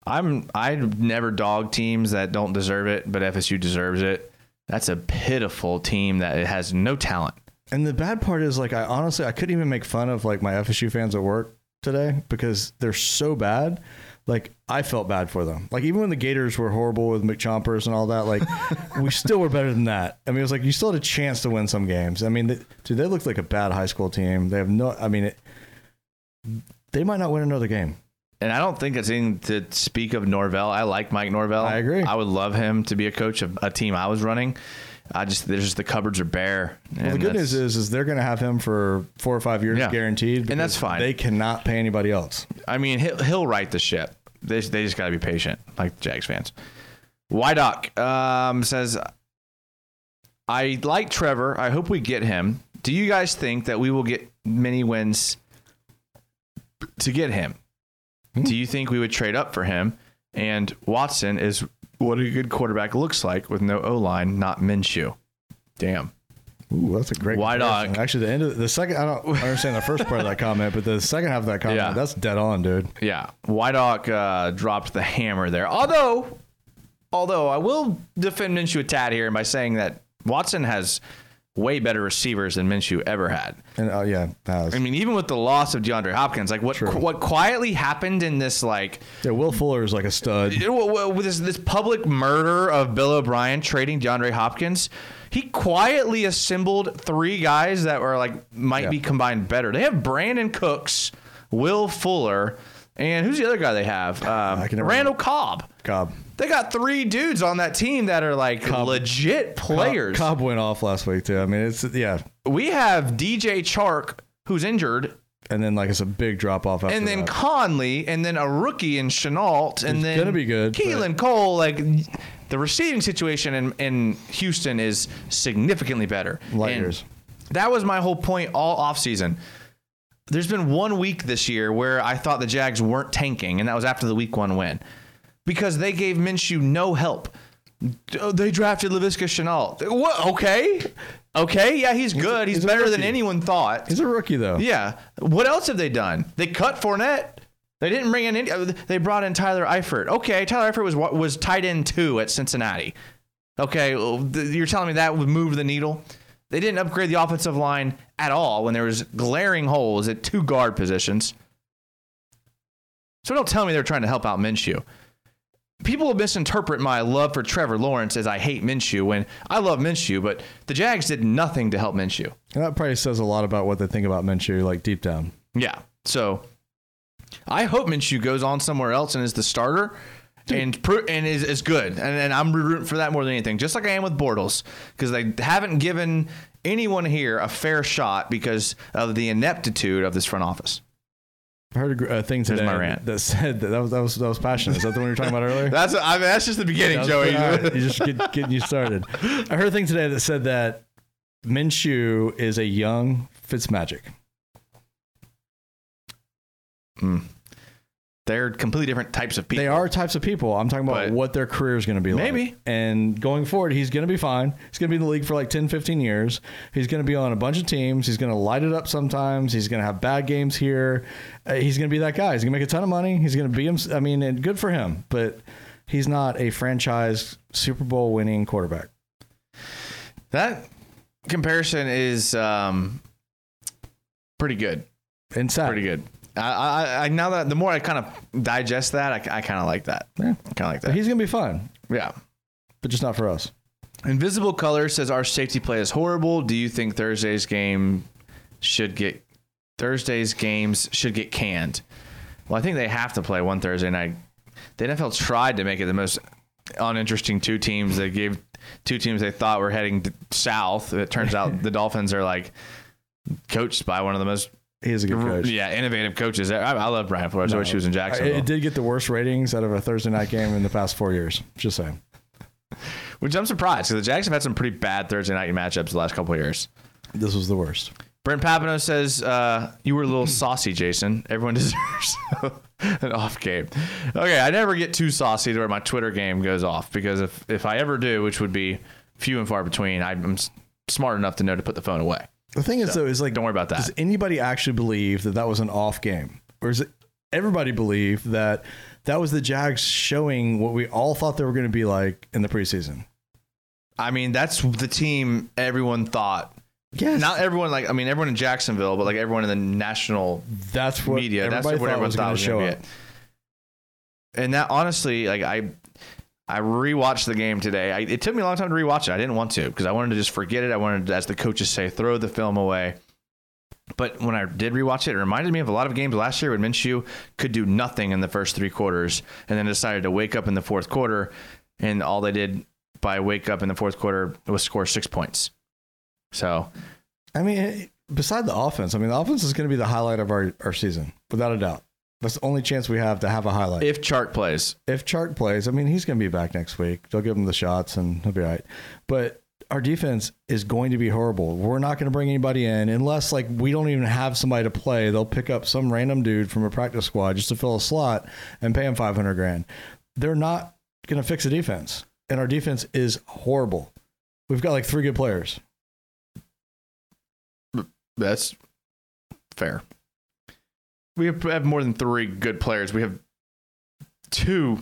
I'm I never dog teams that don't deserve it, but FSU deserves it. That's a pitiful team that it has no talent. And the bad part is, like, I honestly I couldn't even make fun of like my FSU fans at work today because they're so bad. Like I felt bad for them. Like even when the Gators were horrible with McChompers and all that, like we still were better than that. I mean, it was like you still had a chance to win some games. I mean, they, dude, they looked like a bad high school team. They have no. I mean, it, they might not win another game. And I don't think it's anything to speak of Norvell. I like Mike Norvell. I agree. I would love him to be a coach of a team I was running. I just there's just the cupboards are bare. Well, the good news is, is they're going to have him for four or five years Yeah. guaranteed, And that's fine. They cannot pay anybody else. I mean, he'll, he'll right the ship. They, they just got to be patient, like the Jags fans. Wydock um, says, I like Trevor. I hope we get him. Do you guys think that we will get many wins to get him? Do you think we would trade up for him? And Watson is what a good quarterback looks like with no O line, not Minshew. Damn. Ooh, that's a great. Comparison. not? Actually, the end of the second, I don't understand the first part of that comment, but the second half of that comment, Yeah. that's dead on, dude. Yeah, Wydock uh, dropped the hammer there. Although, although I will defend Minshew a tad here by saying that Watson has way better receivers than Minshew ever had. And uh, yeah, I mean, even with the loss of DeAndre Hopkins, like what True. what quietly happened in this like yeah, Will Fuller is like a stud. it- with this this public murder of Bill O'Brien trading DeAndre Hopkins, he quietly assembled three guys that were like might Yeah. be combined better. They have Brandin Cooks, Will Fuller, and who's the other guy they have? Um, I can never Randall Cobb. Cobb. They got three dudes on that team that are like legit players. Cobb, Cobb went off last week too. I mean, it's yeah, We have DJ Chark, who's injured, and then like it's a big drop off. and then Conley, and then a rookie in Shenault, and Who's then gonna be good, Keelan Cole. Like the receiving situation in, in Houston is significantly better. Light years. That was my whole point all offseason. There's been one week this year where I thought the Jags weren't tanking, and that was after the week one win. Because they gave Minshew no help. Oh, They drafted Laviska Shenault. What? Okay. Okay. Yeah, he's good. He's, he's better than anyone thought. he's a rookie though. Yeah. What else have they done? They cut Fournette. They didn't bring in any. uh, They brought in Tyler Eifert. Okay, Tyler Eifert was what was tight end two at Cincinnati. Okay, you're telling me that would move the needle? They didn't upgrade the offensive line at all when there was glaring holes at two guard positions. So don't tell me they're trying to help out Minshew. People will misinterpret my love for Trevor Lawrence as I hate Minshew when I love Minshew, but the Jags did nothing to help Minshew. And that probably says a lot about what they think about Minshew, like deep down. Yeah. So I hope Minshew goes on somewhere else and is the starter and pro- and is, is good. And, and I'm rooting for that more than anything, just like I am with Bortles, because they haven't given anyone here a fair shot because of the ineptitude of this front office. I heard a a uh, thing There's today my rant. that said that, that was that was that was passionate. Is that the one you were talking about earlier? That's I mean, that's just the beginning, That was- Joey. all right, you just get, getting you started. I heard a thing today that said that Minshew is a young Fitzmagic. Hmm. They're completely different types of people. They are types of people. I'm talking about But- what their career is going to be like. Maybe. And going forward, he's going to be fine. He's going to be in the league for like 10, 15 years. He's going to be on a bunch of teams. He's going to light it up sometimes. He's going to have bad games here. Uh, he's going to be that guy. He's going to make a ton of money. He's going to be him. I mean, and good for him. But he's not a franchise Super Bowl winning quarterback. That comparison is um, pretty good. And sad. Pretty good. I, I, I now that the more I kind of digest that, I, I kind of like that. Yeah. Kind of like But that. he's going to be fun, Yeah. but just not for us. Invisible Color says our safety play is horrible. Do you think Thursday's game should get Thursday's games should get canned? Well, I think they have to play one Thursday night. The NFL tried to make it the most uninteresting two teams. They gave two teams they thought were heading south. It turns out the Dolphins are like coached by one of the most He is a good coach. yeah innovative coaches. I, I love Brian Flores. I wish he was in Jacksonville. It did get the worst ratings out of a Thursday night game in the past four years. Just saying. Which I'm surprised because the Jags have had some pretty bad Thursday night matchups the last couple of years. This was the worst. Brent Papino says, uh, You were a little saucy, Jason. Everyone deserves an off game. Okay, I never get too saucy to where my Twitter game goes off because if, if I ever do, which would be few and far between, I'm smart enough to know to put the phone away. The thing is, though, is like, Don't worry about that. Does anybody actually believe that that was an off game, or is it everybody believe that that was the Jags showing what we all thought they were going to be like in the preseason? I mean, that's the team everyone thought. Yes, Not everyone, like I mean, everyone in Jacksonville, but like everyone in the national that's what media. That's what thought everyone was thought going was to show going up. to be it. And that honestly, like I, I rewatched the game today. I, it took me a long time to rewatch it. I didn't want to because I wanted to just forget it. I wanted, as the coaches say, throw the film away. But when I did rewatch it, it reminded me of a lot of games last year when Minshew could do nothing in the first three quarters and then decided to wake up in the fourth quarter. And all they did by wake up in the fourth quarter was score six points. So I mean, beside the offense, I mean, the offense is going to be the highlight of our, our season, without a doubt. That's the only chance we have to have a highlight. if Chark plays, if Chark plays, I mean, he's going to be back next week. They'll give him the shots and he'll be all right. But our defense is going to be horrible. We're not going to bring anybody in unless, like, we don't even have somebody to play. They'll pick up some random dude from a practice squad just to fill a slot and pay him 500 grand. They're not going to fix the defense. And our defense is horrible. We've got like three good players. That's fair. We have, more than three good players. We have two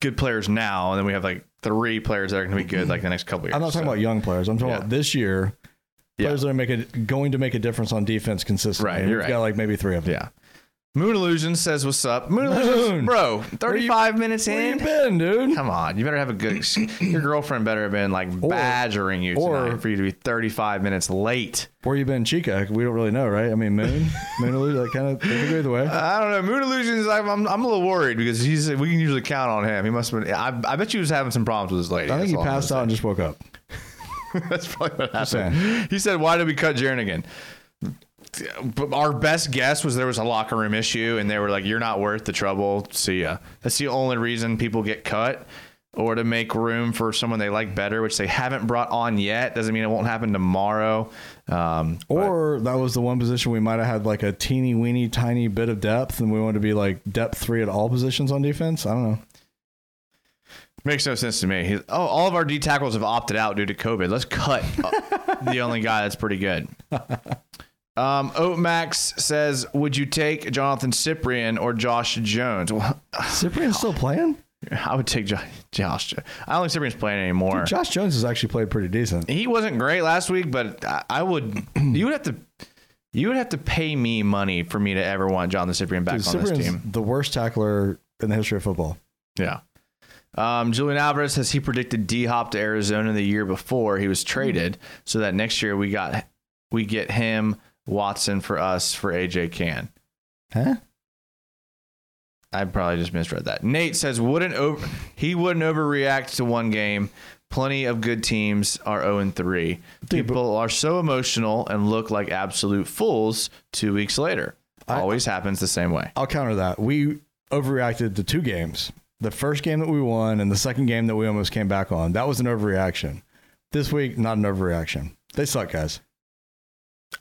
good players now, and then we have like three players that are going to be good like the next couple years. I'm not talking So- about young players. I'm talking Yeah. about this year. Yeah. Players that are make a, going to make a difference on defense consistently. Right, you're right. got like maybe three of them. Yeah. Moon Illusion says, "What's up, Moon! Illusion, bro? Thirty-five minutes Where you in. been, dude? Come on, you better have a good. Your girlfriend better have been like badgering you or- for you to be thirty-five minutes late. Where you been, Chica? We don't really know, right? I mean, Moon, Moon illusion, that kind of they go either way. I don't know. Moon Illusions. I'm, I'm, I'm a little worried because he's. We can usually count on him. He must have been. I, I bet you was having some problems with his lady. I think That's he passed out and just woke up. That's probably what happened. He said, "Why did we cut Jernigan?" But our best guess was there was a locker room issue, and they were like, "You're not worth the trouble. See ya." That's the only reason people get cut, or to make room for someone they like better, which they haven't brought on yet. Doesn't mean it won't happen tomorrow. Um, Or that was the one position we might have had like a teeny weeny tiny bit of depth, and we wanted to be like depth three at all positions on defense. I don't know. Makes no sense to me. He, oh, all of our D tackles have opted out due to COVID. Let's cut the only guy that's pretty good. Um, Oatmax says, "Would you take Jonathan Cyprien or Josh Jones?" Well, Cyprien's still playing. I would take jo- Josh. I don't think Cyprien's playing anymore. Josh Jones has actually played pretty decent. he wasn't great last week, but I, I would. You would have to. You would have to pay me money for me to ever want Jonathan Cyprien back Dude, on this team. the worst tackler in the history of football. Yeah. Um, Julian Alvarez says he predicted D Hop to Arizona the year before he was traded, so that next year we got we get him Watson for us for AJ Cann. Huh? I probably just misread that. Nate says wouldn't over he wouldn't overreact to one game. Plenty of good teams are 0 and 3. People are so emotional and look like absolute fools two weeks later. I- Always happens the same way. I'll counter that. We overreacted to two games. The first game that we won and the second game that we almost came back on. That was an overreaction. This week, not an overreaction. They suck, guys.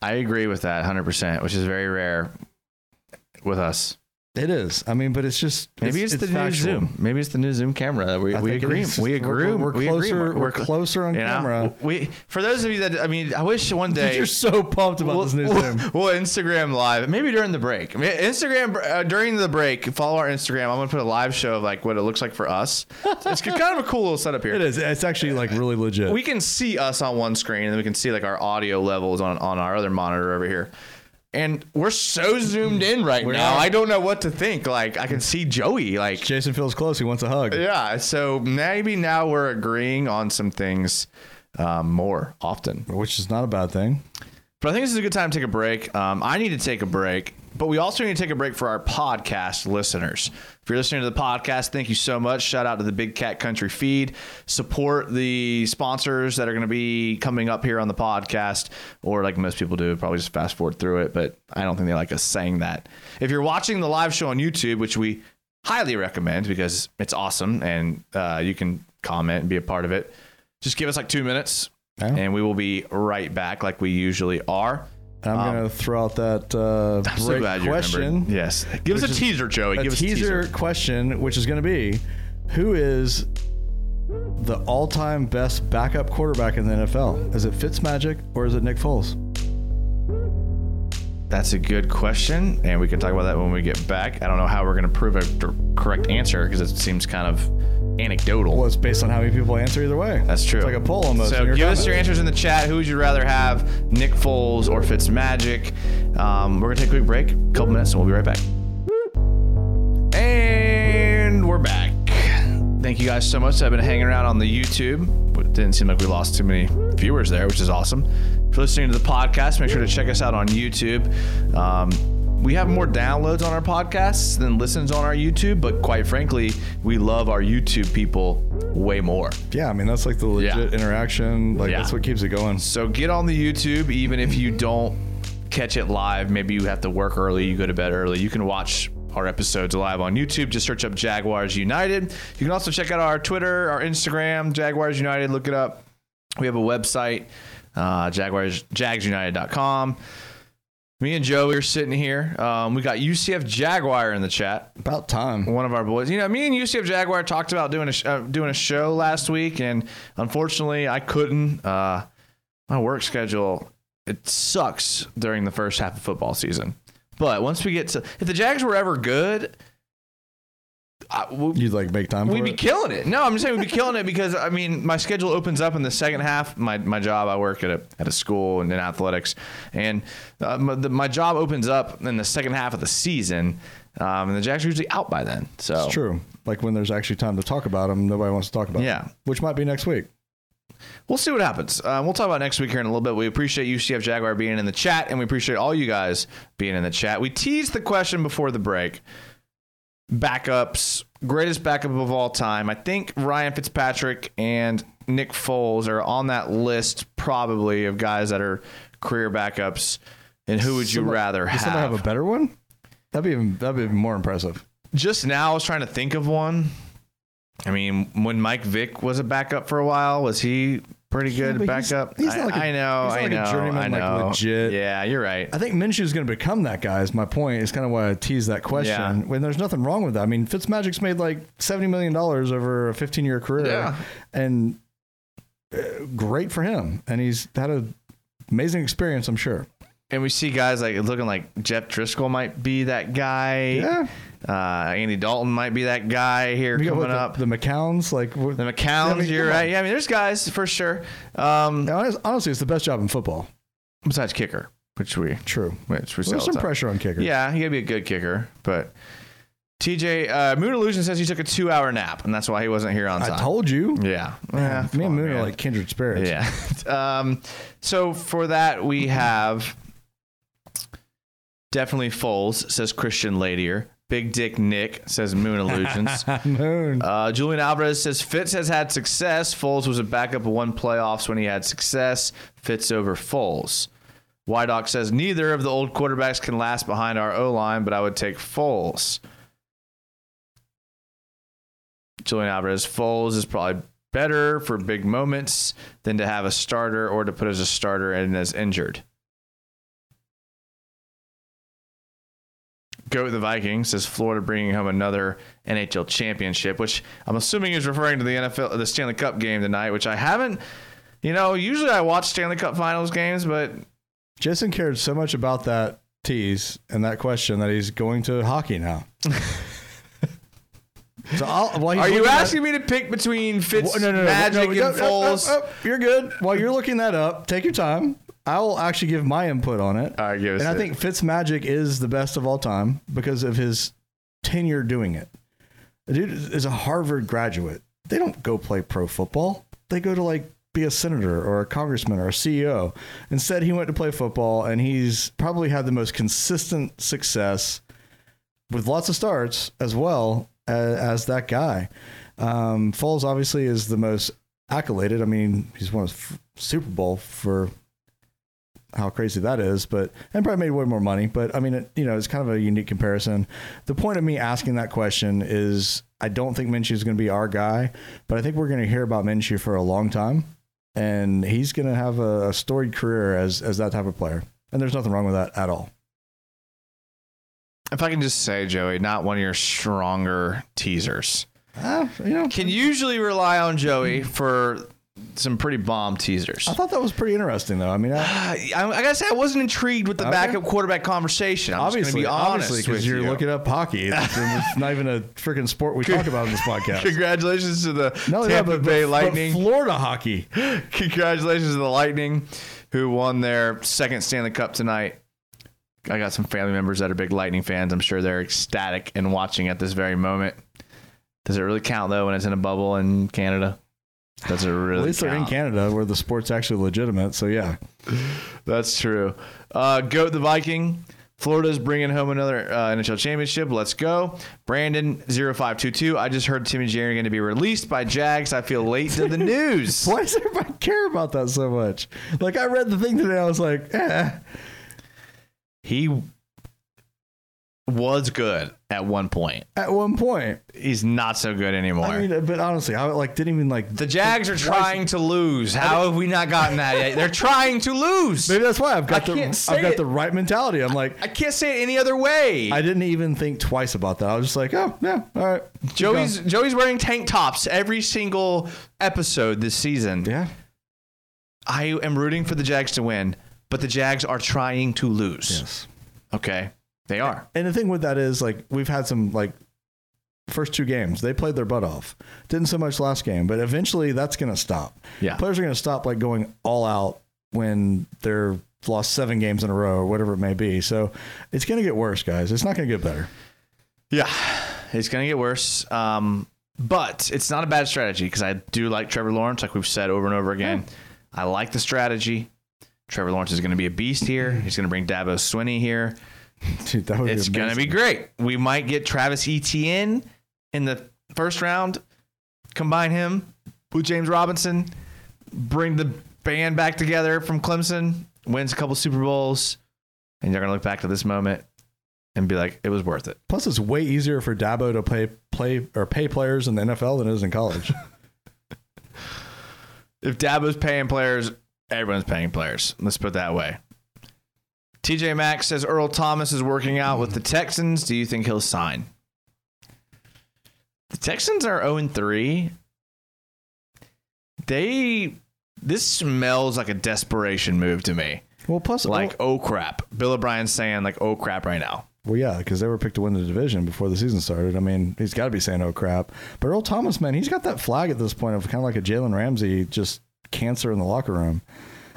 I agree with that 100%, which is very rare with us. It is. I mean, but it's just Maybe it's, the new. Zoom. Maybe it's the new Zoom camera. We, we agree. is. We agree. We're, we're we closer. agree. We're, closer on you know, camera. We for those of you that I mean, I wish one day You're so pumped about this new we'll, Zoom. we'll Instagram live. Maybe during the break. I mean, Instagram uh, during the break. Follow our Instagram. I'm gonna put a live show of like what it looks like for us. It's kind of a cool little setup here. It is. It's actually like really legit. We can see us on one screen, and then we can see like our audio levels on on our other monitor over here. And we're so zoomed in right We now. are. I don't know what to think. Like I can see Joey. Like Jason feels close. He wants a hug. yeah. So maybe now we're agreeing on some things um, more often. Which is not a bad thing. But I think this is a good time to take a break. Um, I need to take a break, but we also need to take a break for our podcast listeners. If you're listening to the podcast, thank you so much. Shout out to the Big Cat Country feed. Support the sponsors that are going to be coming up here on the podcast, or like most people do, probably just fast forward through it. But I don't think they like us saying that. If you're watching the live show on YouTube, which we highly recommend because it's awesome and uh, you can comment and be a part of it, just give us like two minutes. Yeah. And we will be right back like we usually are. And I'm going to throw out that uh, Um, I'm so glad you question. remembered. Yes. Give us a teaser, Joey. a Give us teaser, a teaser. question, which is going to be, who is the all-time best backup quarterback in the NFL? Is it Fitzmagic or is it Nick Foles? That's a good question, and we can talk about that when we get back. I don't know how we're going to prove a correct answer because it seems kind of anecdotal. Well, it's based on how many people answer either way. That's true. It's like a poll almost. So give your us your answers in the chat. Who would you rather have, Nick Foles or Fitzmagic? Um, we're gonna take a quick break, a couple minutes, and we'll be right back. And we're back. Thank you guys so much. I've been hanging around on the YouTube. It didn't seem like we lost too many viewers there, which is awesome. You're listening to the podcast, make sure to check us out on YouTube. Um, we have more downloads on our podcasts than listens on our YouTube, but quite frankly, we love our YouTube people way more. Yeah, I mean that's like the legit Yeah. interaction. Like Yeah. that's what keeps it going. So get on the YouTube, even if you don't catch it live. Maybe you have to work early, you go to bed early. You can watch our episodes live on YouTube. Just search up Jaguars United. You can also check out our Twitter, our Instagram, Jaguars United. Look it up. We have a website, uh, Jaguars, jagsunited.com. Me and Joe, we are sitting here. Um, we got UCF Jaguar in the chat About time. one of our boys. You know, me and UCF Jaguar talked about doing a sh- uh, doing a show last week, and unfortunately, I couldn't. Uh, my work schedule it sucks during the first half of football season. But once we get to, if the Jags were ever good, I, we, You'd like make time for we'd be it. killing it. No, I'm just saying we'd be killing it because I mean my schedule opens up in the second half. My my job, I work at a at a school and in athletics, and uh, my, the, my job opens up in the second half of the season, um, and the Jags are usually out by then. So It's true. Like when there's actually time to talk about them, nobody wants to talk about. Yeah. them, which might be next week. we'll see what happens. Uh, we'll talk about next week here in a little bit. We appreciate UCF Jaguar being in the chat, and we appreciate all you guys being in the chat. We teased the question before the break. Backups, greatest backup of all time. I think Ryan Fitzpatrick and Nick Foles are on that list, probably of guys that are career backups. And who would you Somebody- rather somebody have? have a better one? That'd be even that'd be even more impressive. Just now, I was trying to think of one. I mean, when Mike Vick was a backup for a while, was he pretty good he's- backup? he's not I, like a- I know, he's not I like a know, journeyman, I like, know. legit. Yeah, you're right. I think Minshew's going to become that guy. Is my point. It's kind of why I teased that question. Yeah. When there's nothing wrong with that. I mean, Fitzmagic's made like seventy million dollars over a 15 year career, Yeah. and uh, great for him. And he's had an amazing experience. I'm sure. And we see guys like looking like Jeff Driskel might be that guy. Yeah. Uh, Andy Dalton might be that guy here got coming the, up. the McCowns, like The McCowns, Yeah, I mean, you're right. on. Yeah, I mean, there's guys for sure. Um, Honest- honestly, it's the best job in football. besides kicker, which we True. which we say There's some pressure on kicker. Yeah, he gotta be a good kicker, but. TJ uh, Moon Illusion says he took a two-hour nap, and that's why he wasn't here on time. I told you. Yeah, Yeah, me and on, Moon are like kindred spirits. Yeah. um, so for that, we have definitely Foles, says Christian Ladier. Big Dick Nick says Moon Illusions. Moon. Uh, Julian Alvarez says Fitz has had success. Foles was a backup of one playoffs when he had success. Fitz over Foles. Wydock says neither of the old quarterbacks can last behind our O line, but I would take Foles. Julian Alvarez, Foles is probably better for big moments than to have a starter or to put as a starter and as injured. Go with the Vikings says Florida bringing home another NHL championship, which I'm assuming is referring to the NFL, the Stanley Cup game tonight, which I haven't. You know, usually I watch Stanley Cup Finals games, but Jason cared so much about that tease and that question that he's going to hockey now. so I'll, while are you asking me to pick between Fitz Well, no, no, no, Magic no, no, and Foles? no, no, oh, you're good. While you're looking that up, take your time. I will actually give my input on it. All right, give us and I it. think Fitzmagic is the best of all time because of his tenure doing it. The dude is a Harvard graduate. They don't go play pro football. They go to like be a senator or a congressman or a CEO. Instead, he went to play football, and he's probably had the most consistent success with lots of starts as well as, as that guy. Um, Foles obviously is the most accoladed. I mean, he's won a f- Super Bowl for how crazy that is, but and probably made way more money. But I mean, it, you know, it's kind of a unique comparison. The point of me asking that question is, I don't think Minshew is going to be our guy, but I think we're going to hear about Minshew for a long time, and he's going to have a, a storied career as as that type of player. And there's nothing wrong with that at all. if I can just say, Joey, not one of your stronger teasers. Uh, you know, can usually rely on Joey for some pretty bomb teasers. I thought that was pretty interesting, though. I mean, I, I, I gotta say, I wasn't intrigued with the Okay. backup quarterback conversation. I'm obviously, be honest obviously, because you're you. looking up hockey. It's, it's not even a freaking sport we talk about in this podcast. Congratulations to the No, no, Tampa but, Bay but- but Lightning. Florida hockey. Congratulations to the Lightning, who won their second Stanley Cup tonight. I got some family members that are big Lightning fans. I'm sure they're ecstatic and watching at this very moment. Does it really count though when it's in a bubble in Canada? Does it really? At least they're in? Canada where the sport's actually legitimate. So yeah, That's true. Uh, goat the Viking. Florida's bringing home another uh, NHL championship. Let's go. Brandon 0522. I just heard Timmy Jerry going to be released by Jags. I feel late to the news. why does everybody care about that so much? Like I read the thing today, I was like, eh. He was good at one point. At one point, He's not so good anymore. I mean, but honestly, I like didn't even like the Jags are trying to lose. How have we not gotten that yet? They're trying to lose. Maybe that's why I've got I the I've got it. the right mentality. I'm like, I can't say it any other way. I didn't even think twice about that. I was just like, oh yeah, all right. Joey's. Joey's wearing tank tops every single episode this season. yeah. I am rooting for the Jags to win, but the Jags are trying to lose. Yes. Okay, they are. And the thing with that is like we've had some like first two games they played their butt off. Didn't so much last game, but eventually that's going to stop. Yeah. Players are going to stop like going all out when they're lost seven games in a row or whatever it may be. So it's going to get worse, guys. It's not going to get better. Yeah, it's gonna get worse. Um, but it's not a bad strategy because I do like Trevor Lawrence, like we've said over and over again. I like the strategy. Trevor Lawrence is going to be a beast here. He's going to bring Dabo Swinney here. Dude, that would It's be going to be great. We might get Travis Etienne in the first round. Combine him with James Robinson. Bring the band back together from Clemson. Wins a couple Super Bowls, and you're going to look back to this moment and be like, it was worth it. Plus, it's way easier for Dabo to play play or pay players in the NFL than it is in college. If Dabo's paying players, everyone's paying players. Let's put it that way. TJ Maxx says Earl Thomas is working out with the Texans. Do you think he'll sign? The Texans are 0 3. They this smells like a desperation move to me. well, plus oh. Like, oh crap. Bill O'Brien's saying like oh crap right now. Well, yeah, because they were picked to win the division before the season started. I mean, he's got to be saying, "Oh crap!" But Earl Thomas, man, he's got that flag at this point of kind of like a Jalen Ramsey, just cancer in the locker room.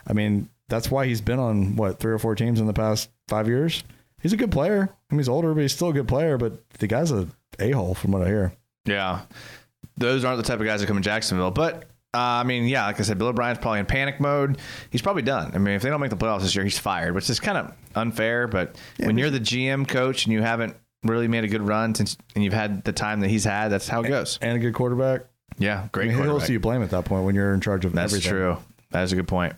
I mean, that's why he's been on what three or four teams in the past five years. He's a good player. I mean, he's older, but he's still a good player. But the guy's a a hole, from what I hear. Yeah. Those aren't the type of guys that come in Jacksonville. But, uh, I mean, yeah, like I said, Bill O'Brien's probably in panic mode. He's probably done. I mean, if they don't make the playoffs this year, he's fired, which is kind of unfair. But when you're the GM coach and you haven't really made a good run since, and you've had the time that he's had, that's how it goes. And a good quarterback. Yeah, I great mean, who else do you blame at that point when you're in charge of That's everything? true. That is a good point.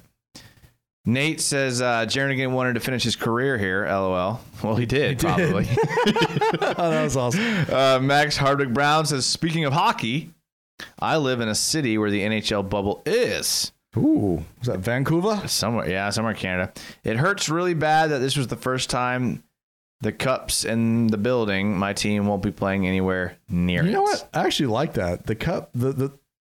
Nate says uh, Jernigan wanted to finish his career here. LOL. Well, he did, probably. Oh, that was awesome. Uh, Max Hardwick Brown says, speaking of hockey, I live in a city where the NHL bubble is. Ooh, was that Vancouver? Somewhere, yeah, somewhere in Canada. It hurts really bad that this was the first time the Cups in the building. My team won't be playing anywhere near You it. know what? I actually like that. The cup, the the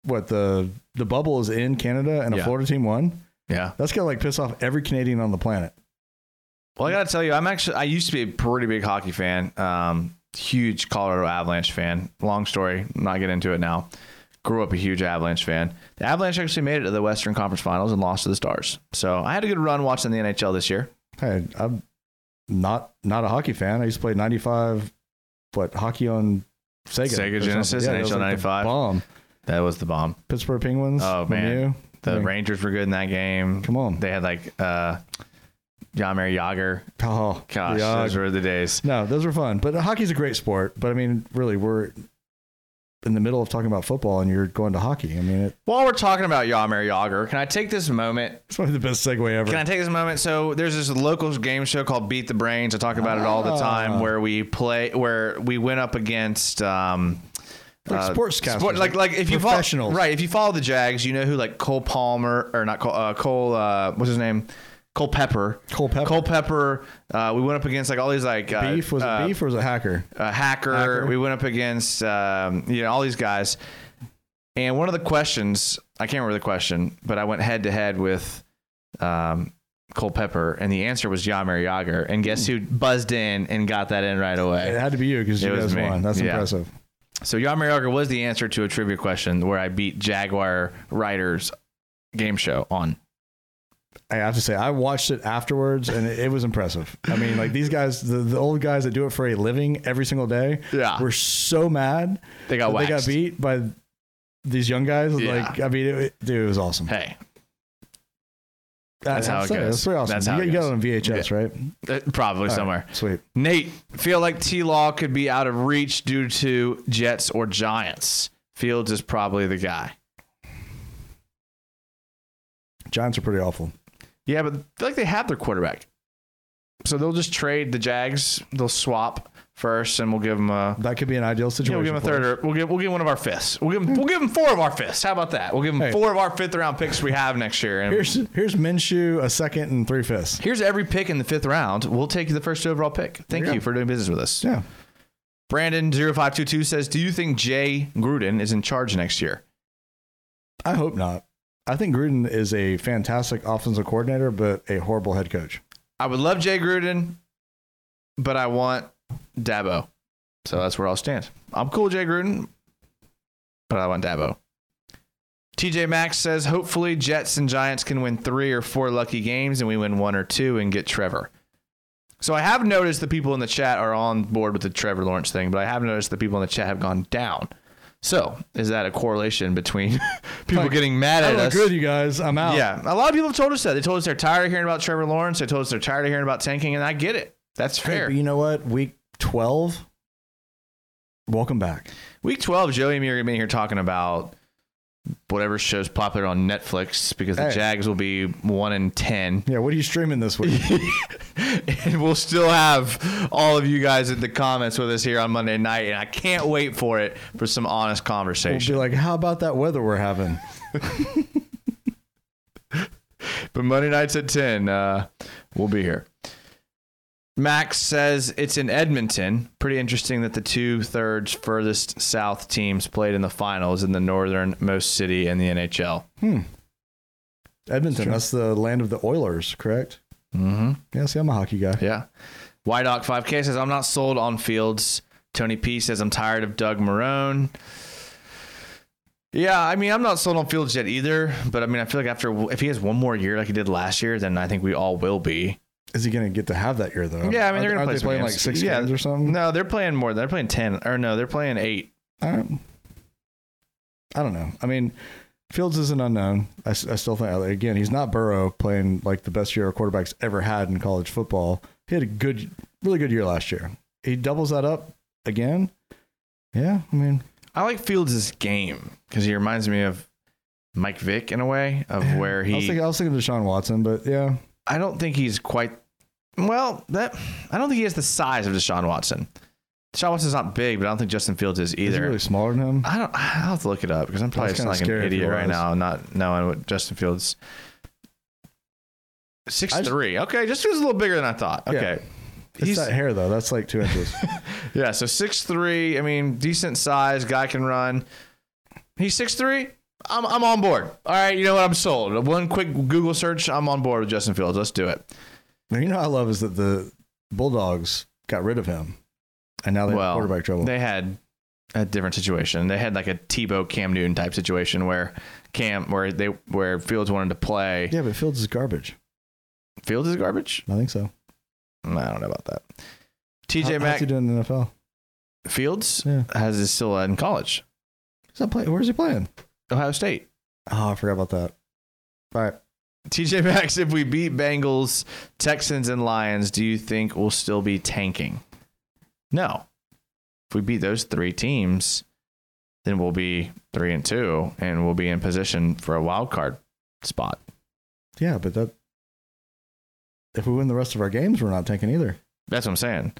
what the the bubble is in Canada, and a Yeah. Florida team won. Yeah. That's gonna like piss off every Canadian on the planet. Well, I got to tell you, I'm actually, I used to be a pretty big hockey fan. Um, huge Colorado Avalanche fan. Long story, not get into it now. Grew up a huge Avalanche fan. The Avalanche actually made it to the Western Conference Finals and lost to the Stars. So I had a good run watching the NHL this year. Hey, I'm not not a hockey fan. I used to play '95, what hockey on Sega, Sega Genesis, was NHL the 95. Bomb. That was the bomb. Pittsburgh Penguins. Oh, man. Lemieux. The mean, Rangers were good in that game. Come on. They had like uh, Jaromir Jagr. Oh Gosh, yeah. those were the days. no, those were fun. But hockey's a great sport. But I mean, really, we're in the middle of talking about football, and you're going to hockey. I mean, it, While we're talking about Jaromir Jagr, can I take this moment it's probably the best segue ever. Can I take this moment? So there's this local game show called Beat the Brains. I talk about it all the time, Ah. where we play, where we went up against. Um, like sportscasters, sport- like like if you follow, right? If you follow the Jags, you know who like Cole Palmer or not Cole, uh, Cole uh, what's his name? Culpepper. Culpepper. Culpepper. Uh, we went up against like all these like uh, Beef was it uh, beef or was it hacker? uh, hacker. Hacker. We went up against um, you know all these guys, and one of the questions I can't remember the question, but I went head to head with um, Cole Pepper, and the answer was Yammer Jagr. And guess who buzzed in and got that in right away? It had to be you because you guys won. That's Yeah. impressive. So Yammer Jagr was the answer to a trivia question where I beat Jaguar Writers game show on. I have to say, I watched it afterwards, and it, it was impressive. I mean, like these guys, the, the old guys that do it for a living every single day, Yeah. were so mad They got they got beat by these young guys. Yeah. Like, I mean, it, it- dude, it was awesome. Hey, that's how it so- goes. That's pretty awesome. That's you how got, it you got it on VHS, right? uh, probably All right, somewhere. Sweet. Nate, feel like T Law could be out of reach due to Jets or Giants. Fields is probably the guy. Giants are pretty awful. Yeah, but I feel like they have their quarterback. So they'll just trade the Jags. They'll swap first, and we'll give them a. That could be an ideal Yeah, situation. we'll give them a third. Or, we'll give we'll give one of our fifths. We'll give them, we'll give them four of our fifths. How about that? We'll give them Hey. four of our fifth round picks we have next year. And Here's here's Minshew, a second and three fifths. here's every pick in the fifth round. We'll take the first overall pick. Thank you you go. for doing business with us. Yeah. Brandon 0522 says, "Do you think Jay Gruden is in charge next year?" I hope not. I think Gruden is a fantastic offensive coordinator, but a horrible head coach. I would love Jay Gruden, but I want Dabo. So that's where I'll stand. I'm cool Jay Gruden, but I want Dabo. TJ Maxx says hopefully Jets and Giants can win three or four lucky games and we win one or two and get Trevor. So I have noticed the people in the chat are on board with the Trevor Lawrence thing, but I have noticed the people in the chat have gone down. So is that a correlation between people Like, getting mad I at look us? good, you guys. I'm out. Yeah, a lot of people have told us that. They told us they're tired of hearing about Trevor Lawrence. They told us they're tired of hearing about tanking, and I get it. That's Hey, fair. but you know what? Week 12, welcome back. Week 12, Joey and me are going to be here talking about whatever show's popular on Netflix because the Hey. Jags will be 1 in 10. Yeah, what are you streaming this week? and we'll still have all of you guys in the comments with us here on Monday night, and I can't wait for it for some honest conversation. we'll be like, how about that weather we're having? But Monday nights at 10, uh, we'll be here. Max says it's in Edmonton. Pretty interesting that the two thirds furthest south teams played in the finals in the northernmost city in the NHL. Edmonton, Sure. that's the land of the Oilers, correct? Mm-hmm. Yeah, see, I'm a hockey guy. Yeah. Ydoc 5K says, I'm not sold on Fields. Tony P says, I'm tired of Doug Marrone. Yeah, I mean, I'm not sold on Fields yet either. But I mean, I feel like after, if he has one more year like he did last year, then I think we all will be. Is he going to get to have that year, though? Yeah, I mean, they're going to aren't play they some playing like six yeah. games or something? No, they're playing more. Than they're playing 10. Or no, they're playing eight. I don't, I don't know. I mean, Fields is an unknown. I still think, uh, again, he's not Burrow playing like the best year a quarterback's ever had in college football. He had a good, really good year last year. He doubles that up again. Yeah, I mean, I like Fields' game because he reminds me of Mike Vick in a way, of where I was he. thinking, I was thinking Deshaun Watson, but yeah, I don't think he's quite. Well, that I don't think he has the size of Deshaun Watson. Deshaun Watson's not big, but I don't think Justin Fields is is he either. really smaller than him? I don't. I'll have to look it up because I'm probably just like an scary if he idiot right now, not knowing what Justin Fields. Six just- three. Okay, just was a little bigger than I thought. Yeah. Okay. It's He's, that hair though. That's like two inches. yeah, so six three. I mean, decent size. Guy can run. He's six three. I'm I'm on board. All right, you know what? I'm sold. One quick Google search. I'm on board with Justin Fields. Let's do it. Now, you know what I love is that the Bulldogs got rid of him, and now they well, have quarterback trouble. They had a different situation. They had like a Tebow Cam Newton type situation where Cam where they where Fields wanted to play. yeah, but Fields is garbage. Fields is garbage. I think so. Mm, I don't know about that. How- TJ how's Mack he doing in the NFL? Fields Yeah. has is still in college, He's not play- Where's he playing? Ohio State. Oh, I forgot about that. All right. TJ Maxx, if we beat Bengals, Texans, and Lions, do you think we'll still be tanking? No. If we beat those three teams, then we'll be three and two, and we'll be in position for a wild card spot. Yeah, but that if we win the rest of our games, we're not tanking either. That's what I'm saying.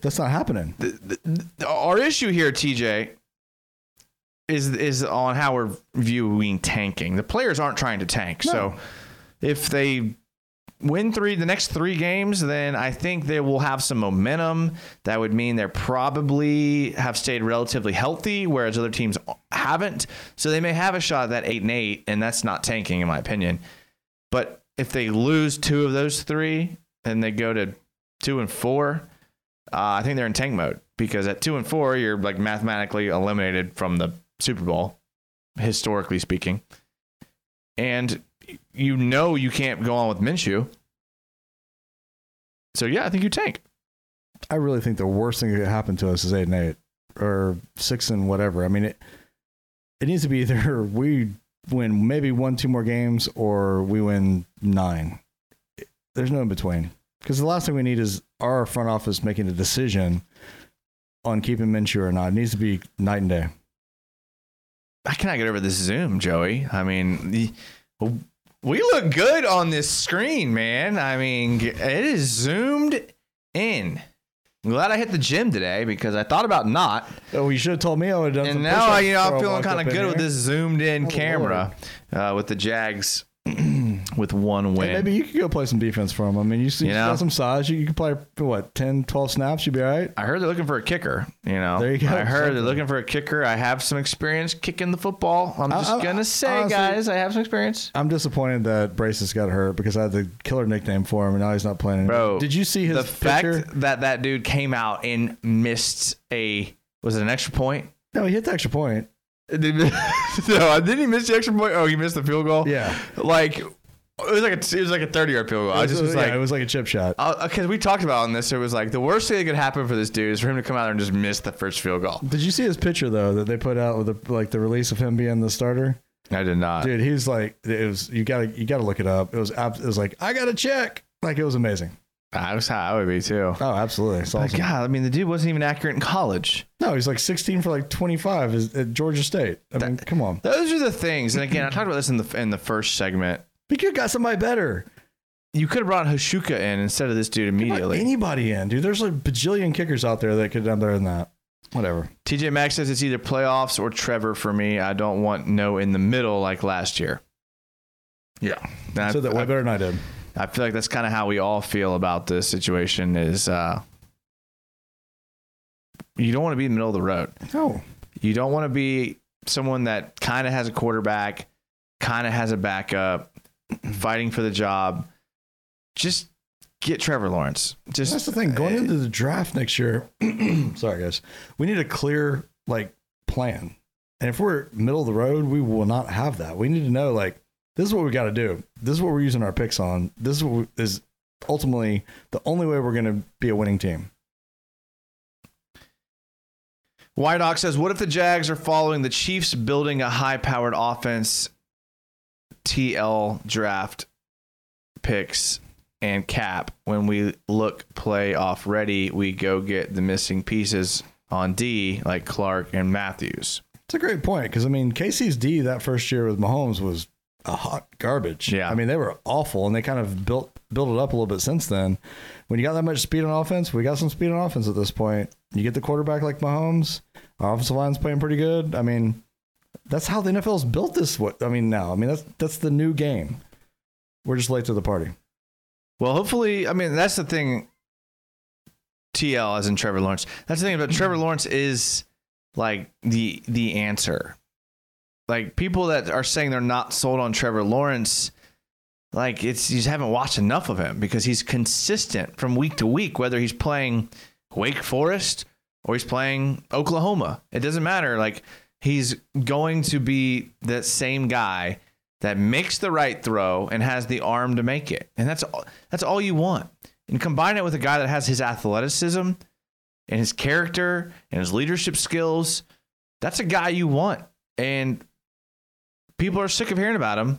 That's not happening. The- the- the- our issue here, TJ, is is on how we're viewing tanking. The players aren't trying to tank. So if they win three the next three games, then I think they will have some momentum. That would mean they're probably have stayed relatively healthy, whereas other teams haven't. So they may have a shot at that eight and eight, and that's not tanking in my opinion. But if they lose two of those three and they go to two and four, uh, I think they're in tank mode because at two and four, you're like mathematically eliminated from the Super Bowl, historically speaking. And you know you can't go on with Minshew. So yeah, I think you tank. I really think the worst thing that could happen to us is eight and eight or six and whatever. I mean, it it needs to be either we win maybe one, two more games, or we win nine. There's no in between. Because the last thing we need is our front office making a decision on keeping Minshew or not. It needs to be night and day. I cannot get over this Zoom, Joey. I mean, we look good on this screen, man. I mean, it is zoomed in. I'm glad I hit the gym today because I thought about not, Oh, you should have told me I would have done and some now I, you know, I'm feeling kind of good with this zoomed in Oh, camera uh, with the Jags with one win. Hey, maybe you could go play some defense for him. I mean, you, see, You you know? got some size. You, you could play, what, 10, 12 snaps? You'd be all right? I heard they're looking for a kicker. You know, There you go. I heard they're looking for a kicker. I have some experience kicking the football. I'm just I- gonna say, honestly- guys, I have some experience. I'm disappointed that Braces got hurt because I had the killer nickname for him, and now he's not playing anymore. Bro, did you see his the fact that that dude came out and missed a was it an extra point? No, he hit the extra point. No, didn't he miss the extra point? Oh, he missed the field goal. Yeah, like it was like a it was like a thirty yard field goal. I just was yeah, like. it was like a chip shot. because uh, we talked about on this, it was like the worst thing that could happen for this dude is for him to come out there and just miss the first field goal. Did you see his picture though that they put out with the, like the release of him being the starter? I did not. Dude, he's like it was. You gotta you gotta look it up. It was ab- it was like I gotta check. Like it was amazing. I was how I would be too. Oh, absolutely. It's awesome. God, I mean, the dude wasn't even accurate in college. No, he's like 16 for like 25 is- at Georgia State. I mean, come on. Those are the things. And again, I talked about this in the in the first segment. We could have got somebody better. You could have brought Hauschka in instead of this dude immediately. Anybody in, dude. There's like bajillion kickers out there that could have done better than that. Whatever. TJ Maxx says it's either playoffs or Trevor for me. I don't want no in the middle like last year. Yeah, I, Said that way I, better than I did. I feel like that's kind of how we all feel about this situation. Is uh, you don't want to be in the middle of the road. No. You don't want to be someone that kind of has a quarterback, kind of has a backup, fighting for the job. Just get Trevor Lawrence. Just That's the thing. Going eh, into the draft next year, sorry guys, we need a clear like plan. And if we're middle of the road, we will not have that. We need to know like this is what we got to do. This is what we're using our picks on. This is, what is ultimately the only way we're going to be a winning team. Wydock says, "What if the Jags are following the Chiefs, building a high-powered offense, TL draft picks and cap? When we look playoff ready, we go get the missing pieces on D, like Clark and Matthews. It's a great point because I mean KC's D that first year with Mahomes was a hot garbage. Yeah. I mean they were awful and they kind of built built it up a little bit since then. When you got that much speed on offense, we got some speed on offense at this point. You get the quarterback like Mahomes, our offensive line's playing pretty good. I mean, that's how the NFL's built this. What I mean now, I mean that's that's the new game. We're just late to the party. Well, hopefully, I mean that's the thing. TL as in Trevor Lawrence. That's the thing about Trevor mm-hmm. Lawrence is like the the answer. Like people that are saying they're not sold on Trevor Lawrence, like it's you just haven't watched enough of him because he's consistent from week to week, whether he's playing Wake Forest or he's playing Oklahoma. It doesn't matter. Like he's going to be that same guy that makes the right throw and has the arm to make it. And that's all, that's all you want. And combine it with a guy that has his athleticism and his character and his leadership skills. That's a guy you want. And people are sick of hearing about him.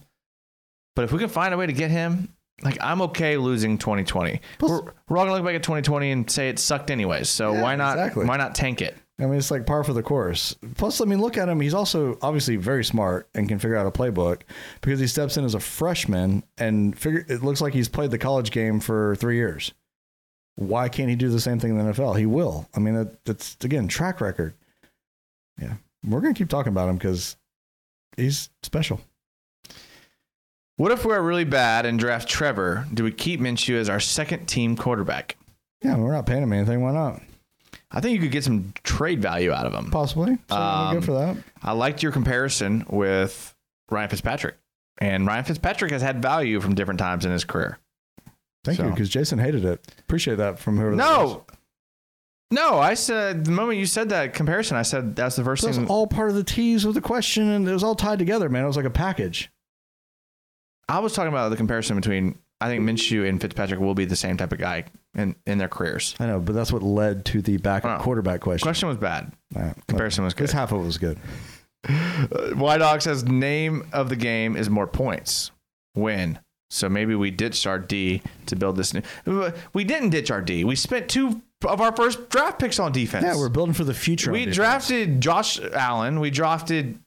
But if we can find a way to get him, like I'm okay losing 2020. We're, we're all gonna look back at 2020 and say it sucked anyways. So Yeah, why not? exactly. Why not tank it? I mean, it's like par for the course. Plus, I mean, look at him. He's also obviously very smart and can figure out a playbook because he steps in as a freshman and figure. It looks like he's played the college game for three years. Why can't he do the same thing in the NFL? He will. I mean, that, that's again track record. Yeah, we're gonna keep talking about him because he's special. What if we're really bad and draft Trevor? Do we keep Minshew as our second team quarterback? Yeah, we're not paying him anything. Why not? I think you could get some trade value out of him. Possibly. So Um, good for that. I liked your comparison with Ryan Fitzpatrick. And Ryan Fitzpatrick has had value from different times in his career. Thank you, because Jason hated it. Appreciate that from whoever. was. No. No, I said the moment you said that comparison, I said that's the first So that's thing. all part of the tease of the question, and it was all tied together, man. It was like a package. I was talking about the comparison between I think Minshew and Fitzpatrick will be the same type of guy in, in their careers. I know, but that's what led to the backup quarterback question. Question was bad. Nah, Comparison was good. This half of it was good. White Dog says name of the game is more points. Win. So maybe we ditched our D to build this new. We didn't ditch our D. We spent two of our first draft picks on defense. Yeah, we're building for the future. we drafted Josh Allen. We drafted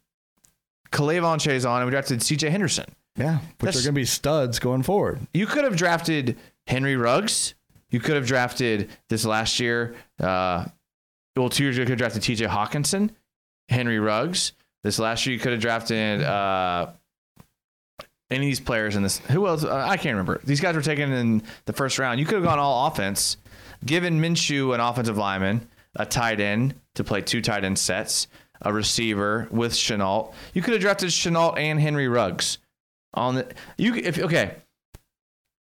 K'Lavon Chaisson, and we drafted C.J. Henderson. Yeah, which That's- are going to be studs going forward. You could have drafted Henry Ruggs. You could have drafted this last year. Uh, well, two years ago, you could have drafted T.J. Hockenson, Henry Ruggs. This last year, you could have drafted uh, any of these players in this. Who else? Uh, I can't remember. These guys were taken in the first round. You could have gone all offense, given Minshew an offensive lineman, a tight end to play two tight end sets, a receiver with Shenault. You could have drafted Shenault and Henry Ruggs on the. You if okay.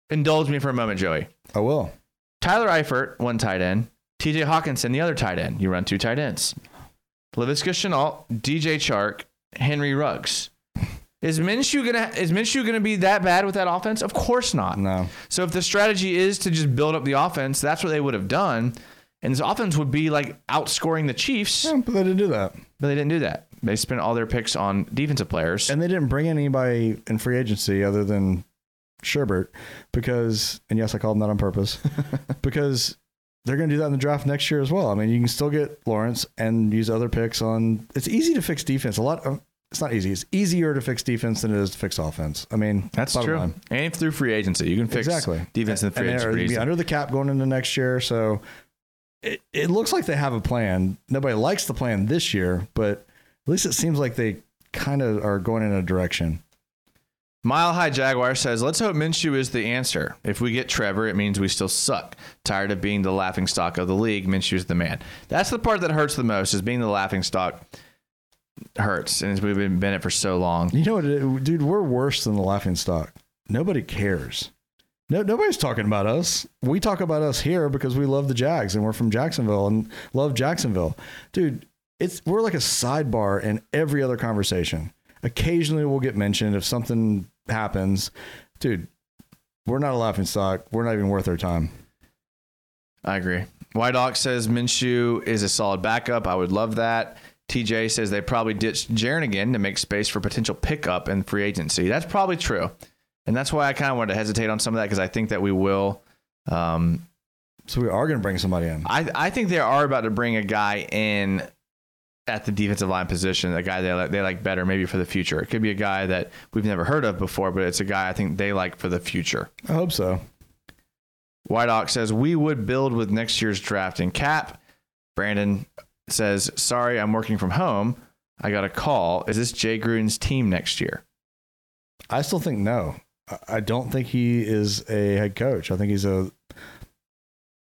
Indulge me for a moment, Joey. I will. Tyler Eifert, one tight end. TJ Hockenson, the other tight end. You run two tight ends. Laviska Shenault, DJ Chark, Henry Ruggs. Is Minshew gonna is Minshew gonna be that bad with that offense? Of course not. No. So if the strategy is to just build up the offense, that's what they would have done. And this offense would be like outscoring the Chiefs, Yeah, but they didn't do that. but they didn't do that. They spent all their picks on defensive players. And they didn't bring anybody in free agency other than Sherbert because, and yes, I called him that on purpose, because they're going to do that in the draft next year as well. I mean, you can still get Lawrence and use other picks on. It's easy to fix defense. A lot. Of, it's not easy. It's easier to fix defense than it is to fix offense. I mean, that's true. line. And through free agency, you can fix Exactly. defense in the free and agency. they're gonna be under the cap going into next year. So it, it looks like they have a plan. Nobody likes the plan this year, but at least it seems like they kind of are going in a direction. Mile High Jaguar says, let's hope Minshew is the answer. If we get Trevor, it means we still suck. Tired of being the laughing stock of the league, Minshew's the man. That's the part that hurts the most is being the laughing stock hurts. And we've been in it for so long. You know what, dude? We're worse than the laughing stock. Nobody cares. No, nobody's talking about us. We talk about us here because we love the Jags and we're from Jacksonville and love Jacksonville, dude. It's we're like a sidebar in every other conversation. Occasionally, we'll get mentioned if something happens, dude. We're not a laughing stock. We're not even worth our time. I agree. White Ox says Minshew is a solid backup. I would love that. TJ says they probably ditched Jaron again to make space for potential pickup in free agency. That's probably true. And that's why I kind of wanted to hesitate on some of that because I think that we will. Um, So we are going to bring somebody in. I, I think they are about to bring a guy in at the defensive line position, a guy they like, they like better maybe for the future. It could be a guy that we've never heard of before, but it's a guy I think they like for the future. I hope so. White Ox says we would build with next year's draft and cap. Brandon says, "Sorry, I'm working from home. I got a call. Is this Jay Gruden's team next year?" I still think no. I- I don't think he is a head coach. I think he's a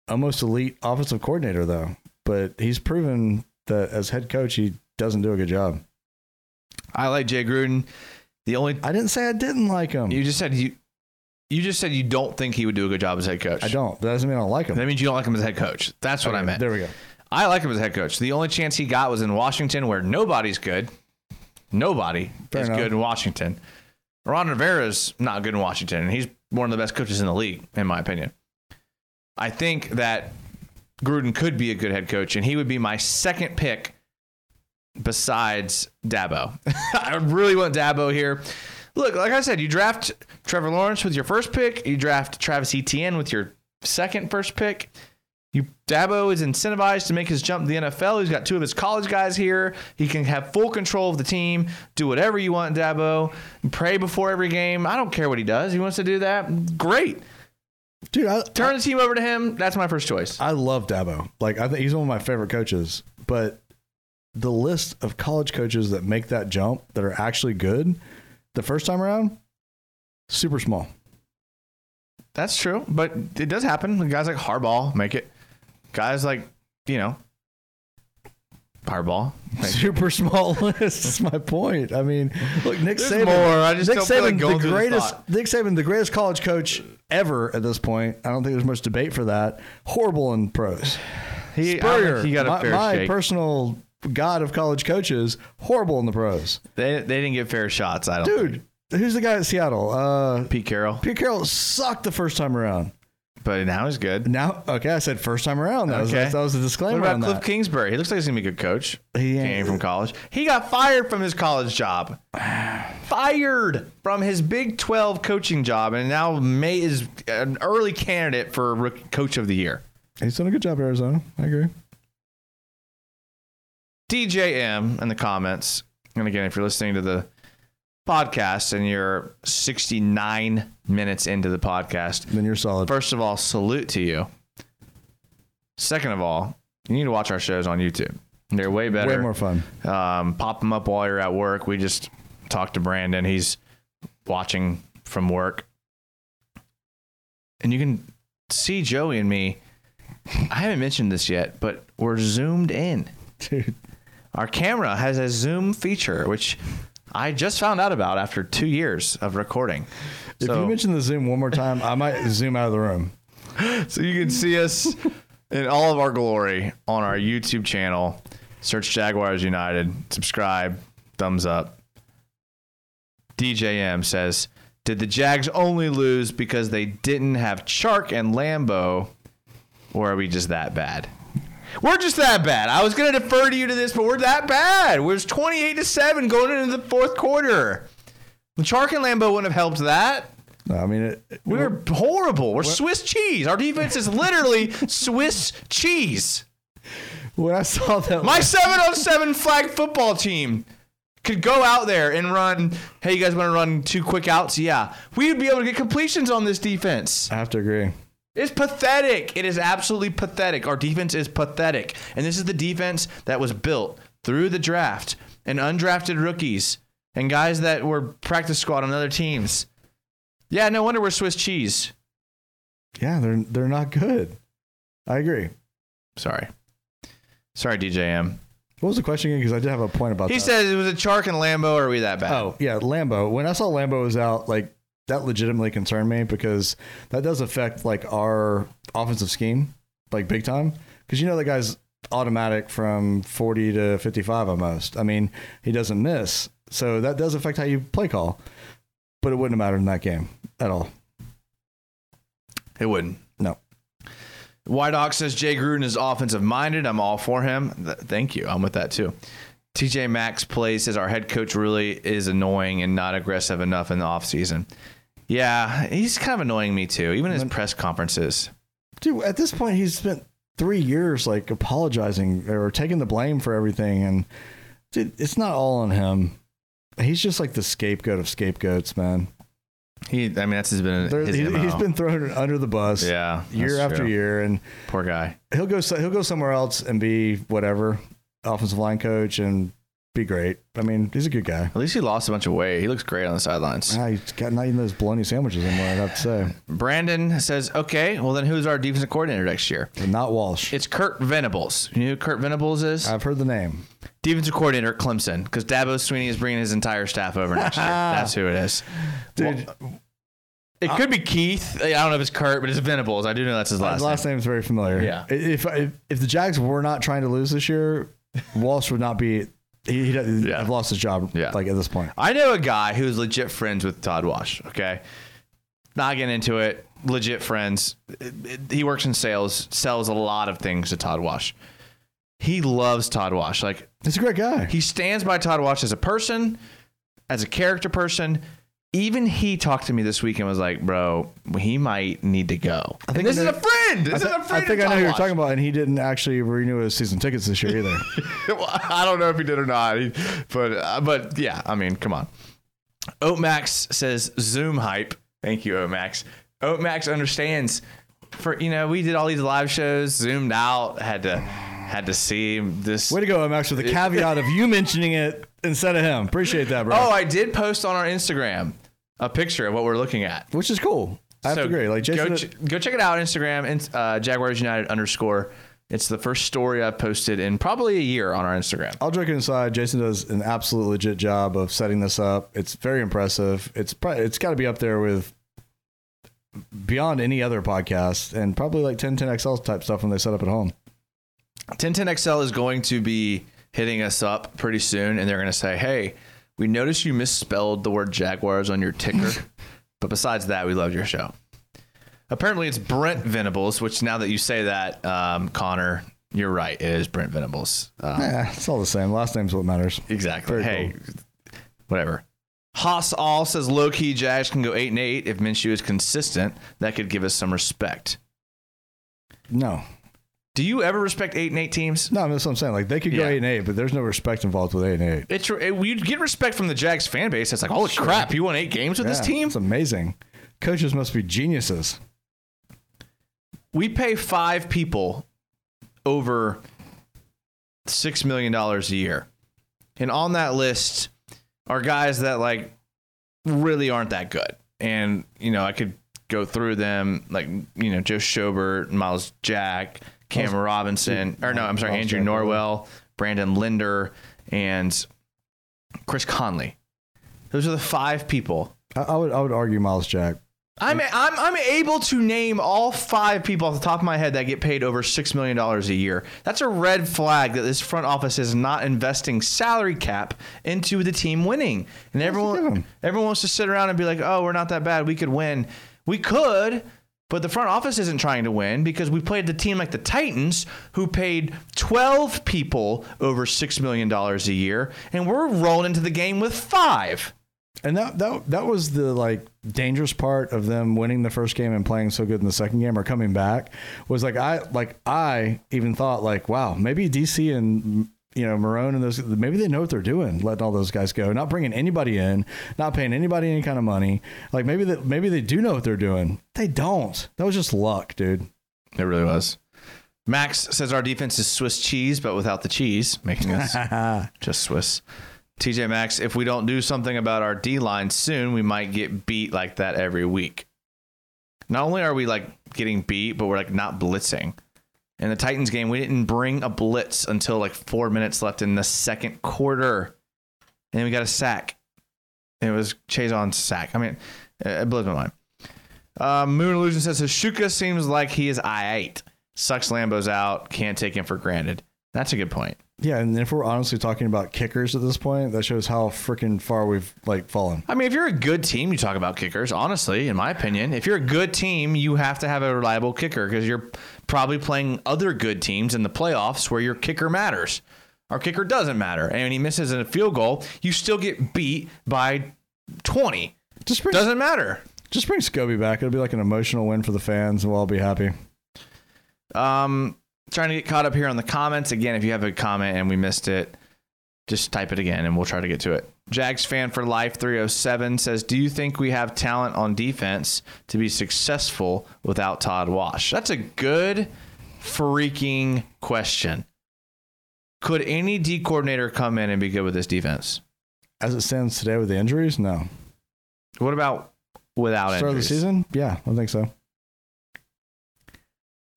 almost elite offensive coordinator though. But he's proven that as head coach he doesn't do a good job. I like Jay Gruden. The only I didn't say I didn't like him. you just said you you just said you don't think he would do a good job as head coach. I don't. That doesn't mean I don't like him. That means you don't like him as head coach. That's what I meant. There we go. I like him as head coach. The only chance he got was in Washington, where nobody's good. Nobody Fair is enough. good in Washington. Ron Rivera's not good in Washington, and he's one of the best coaches in the league, in my opinion. I think that Gruden could be a good head coach, and he would be my second pick besides Dabo. I really want Dabo here. Look, like I said, you draft Trevor Lawrence with your first pick, you draft Travis Etienne with your second first pick. You Dabo is incentivized to make his jump to the NFL. He's got two of his college guys here. He can have full control of the team. Do whatever you want, Dabo. Pray before every game. I don't care what he does. He wants to do that. Great. Dude, I, Turn the team over to him. That's my first choice. I love Dabo. Like I think he's one of my favorite coaches. But the list of college coaches that make that jump that are actually good the first time around, Super small. That's true, but it does happen. Guys like Harbaugh make it. Guys like you know It. Super small list. That's my point. I mean, look, Nick There's Saban. more. I just Nick feel like Saban, the through the greatest. Nick Saban, the greatest college coach ever at this point. I don't think there's much debate for that. Horrible in pros. He, Spurrier, he got a my, fair my shake. personal god of college coaches. Horrible in the pros. they, they didn't get fair shots. I don't. Dude, who's the guy at Seattle? Uh, Pete Carroll, Pete Carroll sucked the first time around. But now he's good. Now, okay, I said first time around. That, was, Okay. that was a What disclaimer about on Kliff that. Kingsbury? He looks like he's gonna be a good coach. He Came from college. He got fired from his college job. fired from his Big 12 coaching job, and now May is an early candidate for Coach of the Year. He's done a good job, at Arizona. I agree. DJM in the comments. And again, if you're listening to the podcast and you're 69 minutes into the podcast, Then you're solid. first of all, salute to you. Second of all, you need to watch our shows on YouTube. They're way better. Way more fun. Um, pop them up while you're at work. We just talked to Brandon. He's watching from work. And you can see Joey and me. I haven't mentioned this yet, but we're zoomed in. Dude. Our camera has a zoom feature, which I just found out about after two years of recording. If so, you mention the Zoom one more time, I might zoom out of the room. so you can see us in all of our glory on our YouTube channel. Search Jaguars United, subscribe, thumbs up. DJM says, Did the Jags only lose because they didn't have Chark and Lambo, or are we just that bad? We're just that bad. I was going to defer to you to this, but we're that bad. We're 28 to 7 going into the fourth quarter. Chark and Lambo wouldn't have helped that. No, I mean, it, it- We're horrible. We're Swiss cheese. Our defense is literally Swiss cheese. when I saw that, My seven on seven flag football team could go out there and run. Hey, you guys want to run two quick outs? Yeah, we would be able to get completions on this defense. I have to agree. It's pathetic. It is absolutely pathetic. Our defense is pathetic, and this is the defense that was built through the draft and undrafted rookies and guys that were practice squad on other teams. Yeah, no wonder we're Swiss cheese. Yeah, they're they're not good. I agree. Sorry. Sorry, DJM. What was the question again? Because I did have a point about He that. said it was a Chark and Lambo, or are we that bad? Oh yeah, Lambo. When I saw Lambo was out, like that legitimately concerned me because that does affect like our offensive scheme, like big time. Because you know the guy's automatic from forty to fifty-five almost. I mean, he doesn't miss, so that does affect how you play call. But it wouldn't have mattered in that game at all. It wouldn't. No. White Ox says Jay Gruden is offensive minded. I'm all for him. Th- thank you. I'm with that too. TJ Maxx plays says our head coach really is annoying and not aggressive enough in the offseason. Yeah, he's kind of annoying me too, even in his press conferences. Dude, at this point, he's spent three years like apologizing or taking the blame for everything, and dude, it's not all on him. He's just like the scapegoat of scapegoats, man. He, I mean, that's his been There- his he, has been thrown under the bus, yeah, year after true. year, and Poor guy. he'll go he'll go somewhere else and be whatever offensive line coach and be great. I mean, he's a good guy. At least he lost a bunch of weight. He looks great on the sidelines. Ah, he's got not even those bologna sandwiches anymore. I'd have to say, Brandon says, "Okay, well then, who's our defensive coordinator next year?" not Wash. It's Kurt Venables. You know who Kurt Venables is? I've heard the name. Defensive coordinator at Clemson, because Dabo Swinney is bringing his entire staff over next year. That's who it is. Dude, It could be Keith. I don't know if it's Kurt, but it's Venables. I do know that's his last, His last name. name is very familiar. Yeah. If, if if the Jags were not trying to lose this year, Wash would not be. He, he'd Yeah. have lost his job. Yeah. Like at this point. I know a guy who's legit friends with Todd Wash. Okay, not getting into it. Legit friends. He works in sales. Sells a lot of things to Todd Wash. He loves Todd Wash. Like He's a great guy. He stands by Todd Wash as a person, as a character person. Even he talked to me this week and was like, "Bro, he might need to go." I think this I is a friend. This I, is thi- a I friend. think I know who you're talking about, and he didn't actually renew his season tickets this year either. Well, I don't know if he did or not, He- but uh, but yeah, I mean, come on. Oatmax says Zoom hype. Thank you, Oatmax. Oatmax understands. For you know, we did all these live shows, zoomed out, had to had to see this. Way to go, Max, with the caveat of you mentioning it instead of him. Appreciate that, bro. Oh, I did post on our Instagram a picture of what we're looking at. which is cool. I have So to agree. Like Jason, go, ch- go check it out Instagram and uh, Jaguars United underscore. It's the first story I've posted in probably a year on our Instagram. all joking inside. Jason does an absolute legit job of setting this up. It's very impressive. It's probably, it's got to be up there with beyond any other podcast and probably like 1010XL type stuff when they set up at home. 1010XL is going to be hitting us up pretty soon, and they're going to say, "Hey, we noticed you misspelled the word Jaguars on your ticker, but besides that, we loved your show." Apparently, it's Brent Venables, which now that you say that, um, Connor, you're right. It is Brent Venables. Uh, Eh, it's all the same. Last name's what matters. exactly. Very hey, whatever. Haas all says low key Jags can go eight and eight if Minshew is consistent. That could give us some respect. No, Do you ever respect eight and eight teams? no, that's what I'm saying. Like they could go Yeah. eight and eight, but there's no respect involved with eight and eight. It's it, you'd get respect from the Jags fan base. It's like, holy crap, you won eight games with this team. It's amazing. Coaches must be geniuses. We pay five people over six million dollars a year, and on that list are guys that like really aren't that good. And you know, I could go through them like you know Joe Schobert, Myles Jack, Cam Robinson, or no, I'm sorry, Andrew Norwell, Brandon Linder, and Chris Conley. Those are the five people I, I would I would argue Myles Jack. I'm, I'm I'm able to name all five people off the top of my head that get paid over six million dollars a year. That's a red flag that this front office is not investing salary cap into the team winning. And everyone everyone wants to sit around and be like, "Oh, we're not that bad. We could win. We could." But the front office isn't trying to win because we played the team like the Titans, who paid 12 people over $6 million a year, and we're rolling into the game with five. And that that that was the like dangerous part of them winning the first game and playing so good in the second game or coming back was like I like I even thought like wow maybe DC and you know Marrone and those maybe they know what they're doing letting all those guys go not bringing anybody in not paying anybody any kind of money like maybe that maybe they do know what they're doing they don't that was just luck dude It really was. Max says our defense is Swiss cheese, but without the cheese, making us just Swiss. TJ Max, if we don't do something about our D line soon, we might get beat like that every week. Not only are we like getting beat, but we're like not blitzing. In the Titans game, we didn't bring a blitz until like four minutes left in the second quarter. And then we got a sack. It was Chaisson's sack. I mean, it blows my mind. Uh, Moon Illusion says Hauschka seems like he is I8. Sucks Lambo's out. Can't take him for granted. That's a good point. Yeah and if we're honestly talking about kickers at this point that shows how freaking far we've like fallen I mean, if you're a good team, you talk about kickers. Honestly, in my opinion, if you're a good team, you have to have a reliable kicker because you're probably playing other good teams in the playoffs where your kicker matters. Our kicker doesn't matter, and when he misses a field goal, you still get beat by 20. just bring Doesn't matter. just bring Scobee back it'll be like an emotional win for the fans and we'll all be happy Um, trying to get caught up here on the comments again. If you have a comment and we missed it, just type it again and we'll try to get to it. Jags fan for life 307 says, "Do you think we have talent on defense to be successful without Todd Wash?" That's a good freaking question. Could any D coordinator come in and be good with this defense? as it stands today with the injuries no What about without start of the season yeah I think so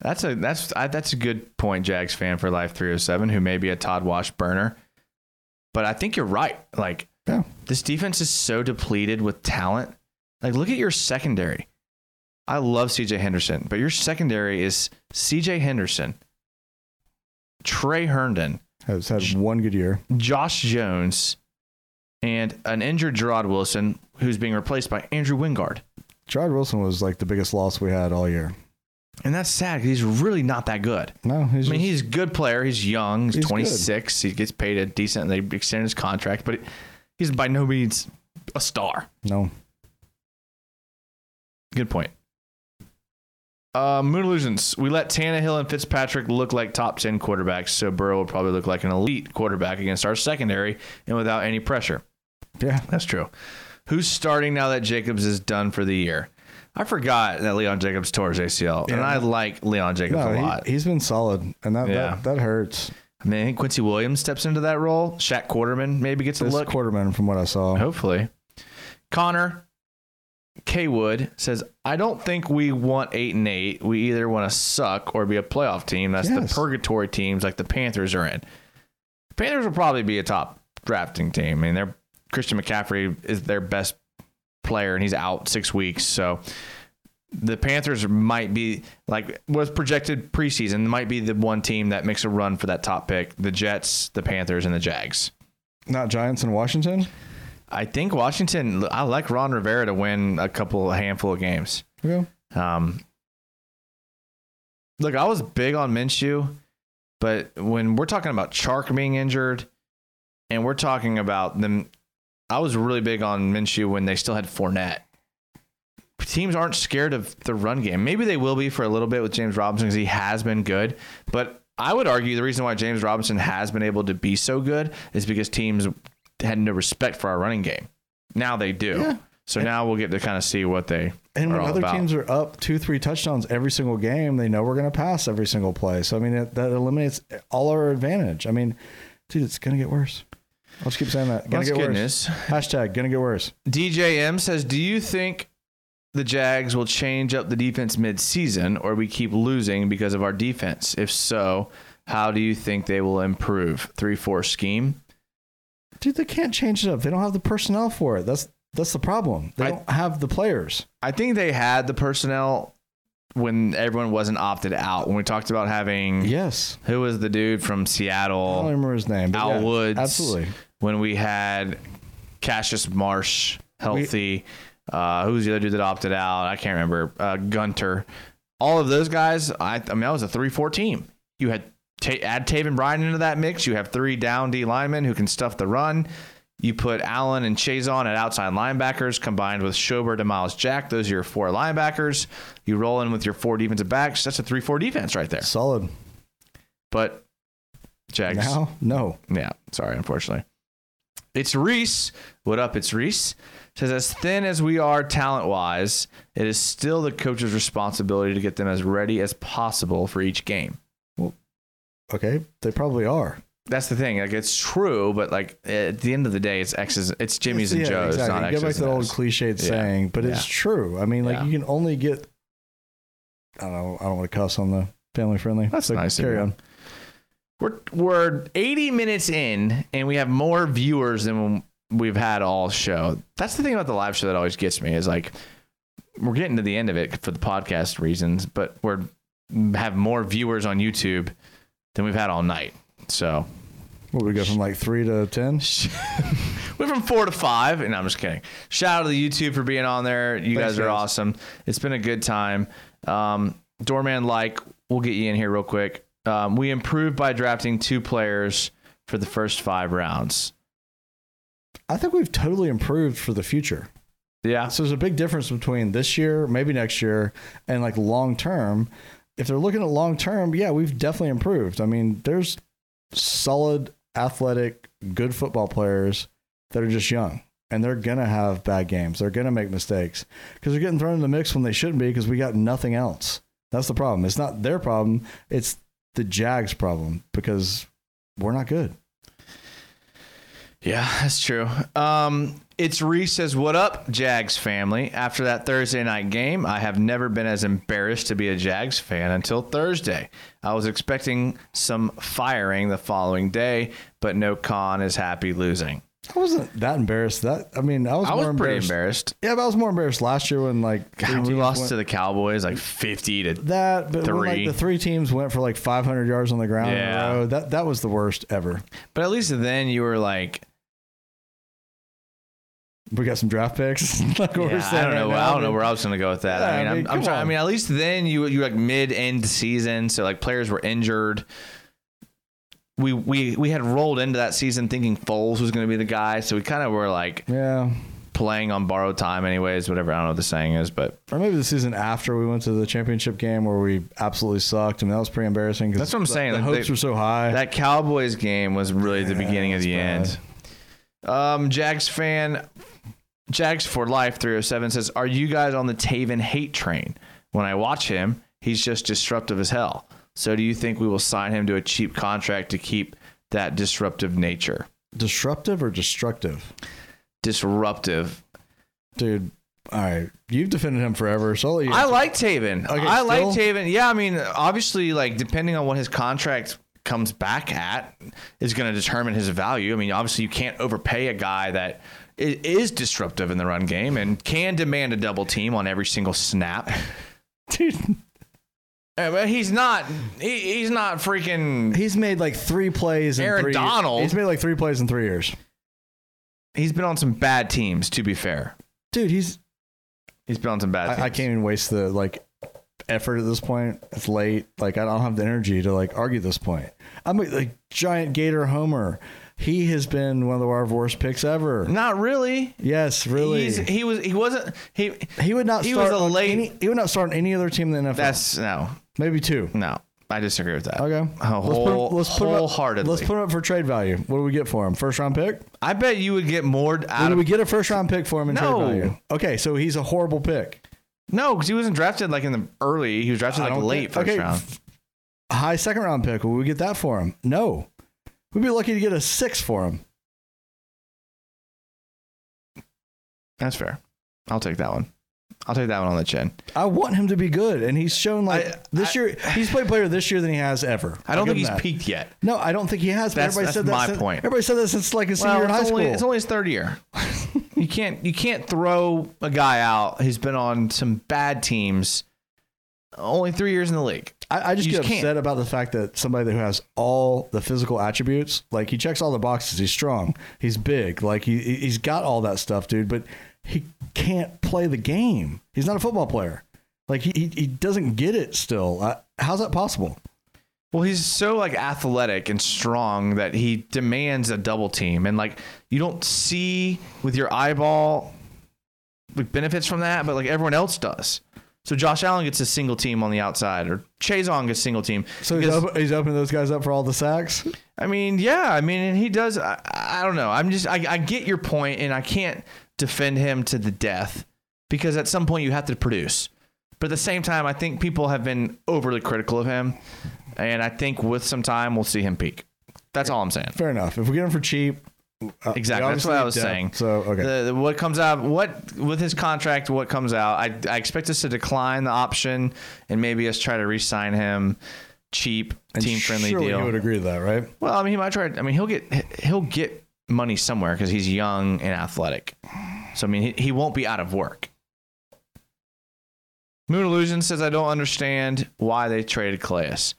That's a that's I, that's a good point, Jags fan for life 307, who may be a Todd Wash burner. But I think you're right. Like Yeah. this defense is so depleted with talent. Like look at your secondary. I love CJ Henderson, but your secondary is CJ Henderson, Tre Herndon, has had one good year Josh Jones, and an injured Jarrod Wilson, who's being replaced by Andrew Wingard. Jarrod Wilson was like the biggest loss we had all year. And that's sad 'cause he's really not that good. No, he's I mean, just- he's a good player. He's young. He's, He's good. 26. He gets paid a decent. They extend his contract, but he's by no means a star. no. Good point. Uh, Moon Illusions. We let Tannehill and Fitzpatrick look like top 10 quarterbacks, so Burrow will probably look like an elite quarterback against our secondary and without any pressure. Yeah, That's true. Who's starting now that Jacobs is done for the year? I forgot that Leon Jacobs tore his ACL, and I like Leon Jacobs no, a lot. he, has been solid, and that, Yeah. that that hurts. I mean, I think Quincy Williams steps into that role. Shaq Quarterman maybe gets a This look. quarterman from what I saw. Hopefully. Connor, K Wood says, I don't think we want eight and eight. We either want to suck or be a playoff team. That's Yes. the purgatory teams like the Panthers are in. Panthers will probably be a top drafting team. I mean, they're Christian McCaffrey is their best player and he's out six weeks. So the Panthers might be like was projected preseason might be the one team that makes a run for that top pick. The Jets, the Panthers, and the Jags. Not Giants in Washington. I think Washington. I like Ron Rivera to win a couple, a handful of games. Okay. Um, look, I was big on Minshew, but when we're talking about Chark being injured, and we're talking about them, I was really big on Minshew when they still had Fournette. Teams aren't scared of the run game. Maybe they will be for a little bit with James Robinson because he has been good. But I would argue the reason why James Robinson has been able to be so good is because teams had no respect for our running game. Now they do. Yeah. So now we'll get to kind of see what they And when other about. teams are up two, three touchdowns every single game, they know we're going to pass every single play. So I mean, it, that eliminates all our advantage. I mean, dude, it's going to get worse. I'll just keep saying that. Gonna That's get good worse. Hashtag gonna get worse. DJM says, "Do you think the Jags will change up the defense mid-season, or we keep losing because of our defense? If so, how do you think they will improve? Three-four scheme. Dude, they can't change it up. They don't have the personnel for it. That's that's the problem. They I- don't have the players. I think they had the personnel when everyone wasn't opted out. When we talked about having Yes. who was the dude from Seattle? I don't remember his name. Al yeah, Woods. Absolutely. When we had Cassius Marsh healthy, uh, who was the other dude that opted out? I can't remember. Uh, Gunter. All of those guys. I, I mean, that was a three-four team. You had ta- add Taven Bryan into that mix. You have three down D linemen who can stuff the run. You put Allen and Chaisson at outside linebackers combined with Schobert and Myles Jack. Those are your four linebackers. You roll in with your four defensive backs. That's a three-four defense right there. Solid. But Jags. Now, no. Yeah, sorry, unfortunately. It's Reese. What up? It's Reese. Says as thin as we are talent wise, it is still the coach's responsibility to get them as ready as possible for each game. Well, Okay, they probably are. That's the thing. Like it's true, but like at the end of the day, it's X's, it's Jimmy's and Yeah, Joe's, exactly. not Go X's back to that old cliched Yeah. saying, but it's true. I mean, like Yeah. you can only get. I don't know. I don't want to cuss on the family friendly. That's So nice Carry you. on. We're we're 80 minutes in, and we have more viewers than we've had all show. That's the thing about the live show that always gets me is like we're getting to the end of it for the podcast reasons, but we're have more viewers on YouTube than we've had all night. So What we go from like three to ten? we're from four to five, and I'm just kidding. Shout out to the YouTube for being on there. You Thanks, guys are guys. awesome. It's been a good time. Um, Doorman, like, we'll get you in here real quick. Um, we improved by drafting two players for the first five rounds. I think we've totally improved for the future. Yeah, So there's a big difference between this year, maybe next year, and like long term. If they're looking at long term, yeah, we've definitely improved. I mean, there's solid, athletic, good football players that are just young, and they're gonna have bad games. They're gonna make mistakes because they're getting thrown in the mix when they shouldn't be because we got nothing else. That's the problem. It's not their problem. It's the Jags' problem because we're not good. Yeah, that's true. Um, it's Reese says, "What up, Jags family? After that Thursday night game, I have never been as embarrassed to be a Jags fan until Thursday. I was expecting some firing the following day, but no con is happy losing. I wasn't that embarrassed. That I mean, I was I more was pretty embarrassed. embarrassed. Yeah, but I was more embarrassed last year when like God, we lost went- to the Cowboys like fifty to. that, but when like the three teams went for like 500 yards on the ground in Yeah. a row, that that was the worst ever. But at least then you were like, We got some draft picks. like yeah, I don't know. right I don't know where I was going to go with that. Yeah, I mean, I mean, I'm trying. I mean, at least then you you were like mid end season, so like players were injured. We we we had rolled into that season thinking Foles was going to be the guy, so we kind of were like Yeah, playing on borrowed time, anyways. Whatever. I don't know what the saying is, but or maybe the season after we went to the championship game where we absolutely sucked, and that was pretty embarrassing. That's what I'm the- saying, The like, hopes they- were so high. that Cowboys game was really the beginning of the end. Um, Jags fan, Jags for life 307 says, "Are you guys on the Taven hate train? When I watch him, he's just disruptive as hell. So do you think we will sign him to a cheap contract to keep that disruptive nature? Disruptive or destructive, Disruptive. dude. All right, you've defended him forever, so I'll let you I like Taven. Okay, I like? Taven. Yeah, I mean, obviously, like depending on what his contract comes back at is going to determine his value. I mean, obviously, you can't overpay a guy that is disruptive in the run game and can demand a double team on every single snap. Dude, Uh, But he's not. He, he's not freaking. he's made like three plays. In Aaron three, Donald. He's made like three plays in three years. He's been on some bad teams. To be fair, Dude, he's. he's been on some bad. teams. I, I can't even waste the like effort at this point. It's late. Like I don't have the energy to like argue this point. I'm a like giant Gator homer. He has been one of our worst picks ever. Not really. Yes, really. He's, he was. He wasn't. He. he would not he start was a late- any. He would not start on any other team in the NFL. That's no, maybe two. no. I disagree with that. Okay. Let's put him, let's put him up, wholeheartedly. let's put him up for trade value. What do we get for him? First round pick? I bet you would get more out do of we get a first round pick for him in No. trade value? Okay, so he's a horrible pick. no, because he wasn't drafted like in the early. He was drafted like late think- first okay, round. High second round pick. Will we get that for him? No. We'd be lucky to get a six for him. That's fair. I'll take that one. I'll take that one on the chin. I want him to be good, and he's shown like I- this I- year. He's played player this year than he has ever. I don't think he's that. peaked yet. No, I don't think he has. But That's- everybody that's said that. my since, point. Everybody said that since like his senior in high only, school. it's only his third year. you can't you can't throw a guy out who's been on some bad teams. Only three years in the league. I, I just You get just upset can't. about the fact that somebody who has all the physical attributes, like he checks all the boxes. He's strong. He's big. Like he he's got all that stuff, dude. But he can't play the game. He's not a football player. Like he he, doesn't get it still. Uh, how's that possible? Well, he's so like athletic and strong that he demands a double team, and like you don't see with your eyeball like benefits from that, but like everyone else does. So Josh Allen gets a single team on the outside, or Chaisson gets single team. So he's, open, he's opening those guys up for all the sacks. I mean, yeah, I mean, and he does. I, I don't know. I'm just, I, I get your point, and I can't defend him to the death because at some point you have to produce. But at the same time, I think people have been overly critical of him, and I think with some time we'll see him peak. That's all I'm saying. Fair enough. If we get him for cheap, uh, Exactly. That's what I was depth. saying. So okay, The, the- what comes out, what with his contract, what comes out, I, I expect us to decline the option and maybe us try to re-sign him cheap, team friendly surely deal. You would agree to that, right? Well, I mean, he might try. I mean, he'll get he'll get money somewhere because he's young and athletic. So I mean, he, he won't be out of work. Moon Illusion says, "I don't understand why they traded Calais.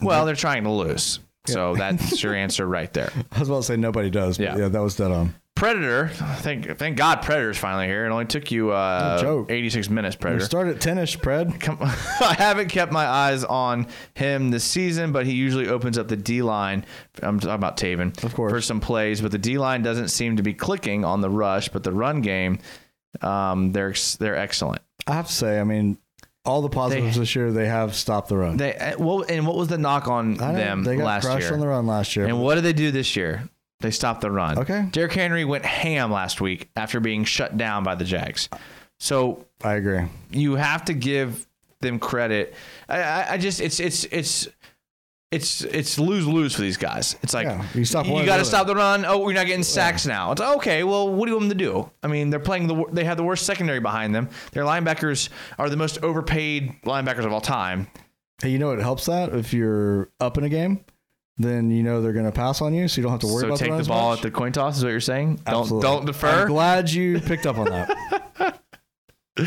Well, they're trying to lose. So that's your answer right there. I was about to say nobody does. But Yeah. yeah, that was dead on. Predator, thank thank God, Predator's finally here. It only took you uh, No 86 minutes. We Predator. start at Pred. Come, I haven't kept my eyes on him this season, but he usually opens up the D line. I'm talking about Taven, Of course. for some plays. But the D line doesn't seem to be clicking on the rush. But the run game, um, they're they're excellent. I have to say, I mean, all the positives They- this year, they have stopped the run. They uh, well, and what was the knock on them they got last crushed year? on the run last year. And what did they do this year? They stopped the run. Okay. Derrick Henry went ham last week after being shut down by the Jags. So I agree. you have to give them credit. I, I, I just it's it's it's it's it's lose lose for these guys. It's like Yeah, you stop you got to stop the run. Oh, we're not getting sacks now. It's okay. Well, what do you want them to do? I mean, they're playing the they have the worst secondary behind them. Their linebackers are the most overpaid linebackers of all time. Hey, you know what helps that? If you're up in a game, then you know they're going to pass on you, so you don't have to worry So about take the, the ball much. at the coin toss is what you're saying. Absolutely. Don't don't I'm defer. glad you picked up on that. Um,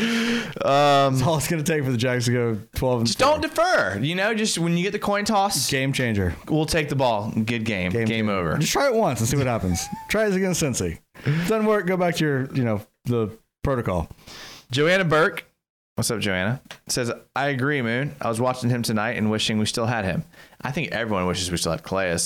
That's all it's going to take for the Jags to go 12 and just don't defer. You know, just when you get the coin toss, Game changer. we'll take the ball. Good game. Game, changer. over. Just try it once and see what happens. try it against Cincy. Doesn't work. Go back to your, you know, the protocol. Joanna Burke, what's up, Joanna? Says, I agree, Moon. I was watching him tonight and wishing we still had him. I think everyone wishes we still had Calais.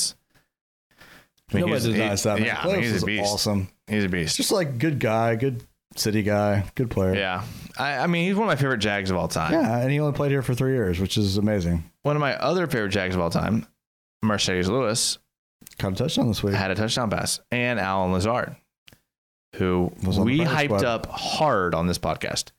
I mean, Nobody denies that. Man. Yeah, I mean, he's a beast. awesome. He's a beast. Just like good guy, good city guy, good player. yeah. I, I mean, he's one of my favorite Jags of all time. Yeah, and he only played here for three years, which is amazing. One of my other favorite Jags of all time, Marcedes Lewis, Caught a touchdown this week. had a touchdown pass, and Allen Lazard, who Was we hyped squad. up hard on this podcast.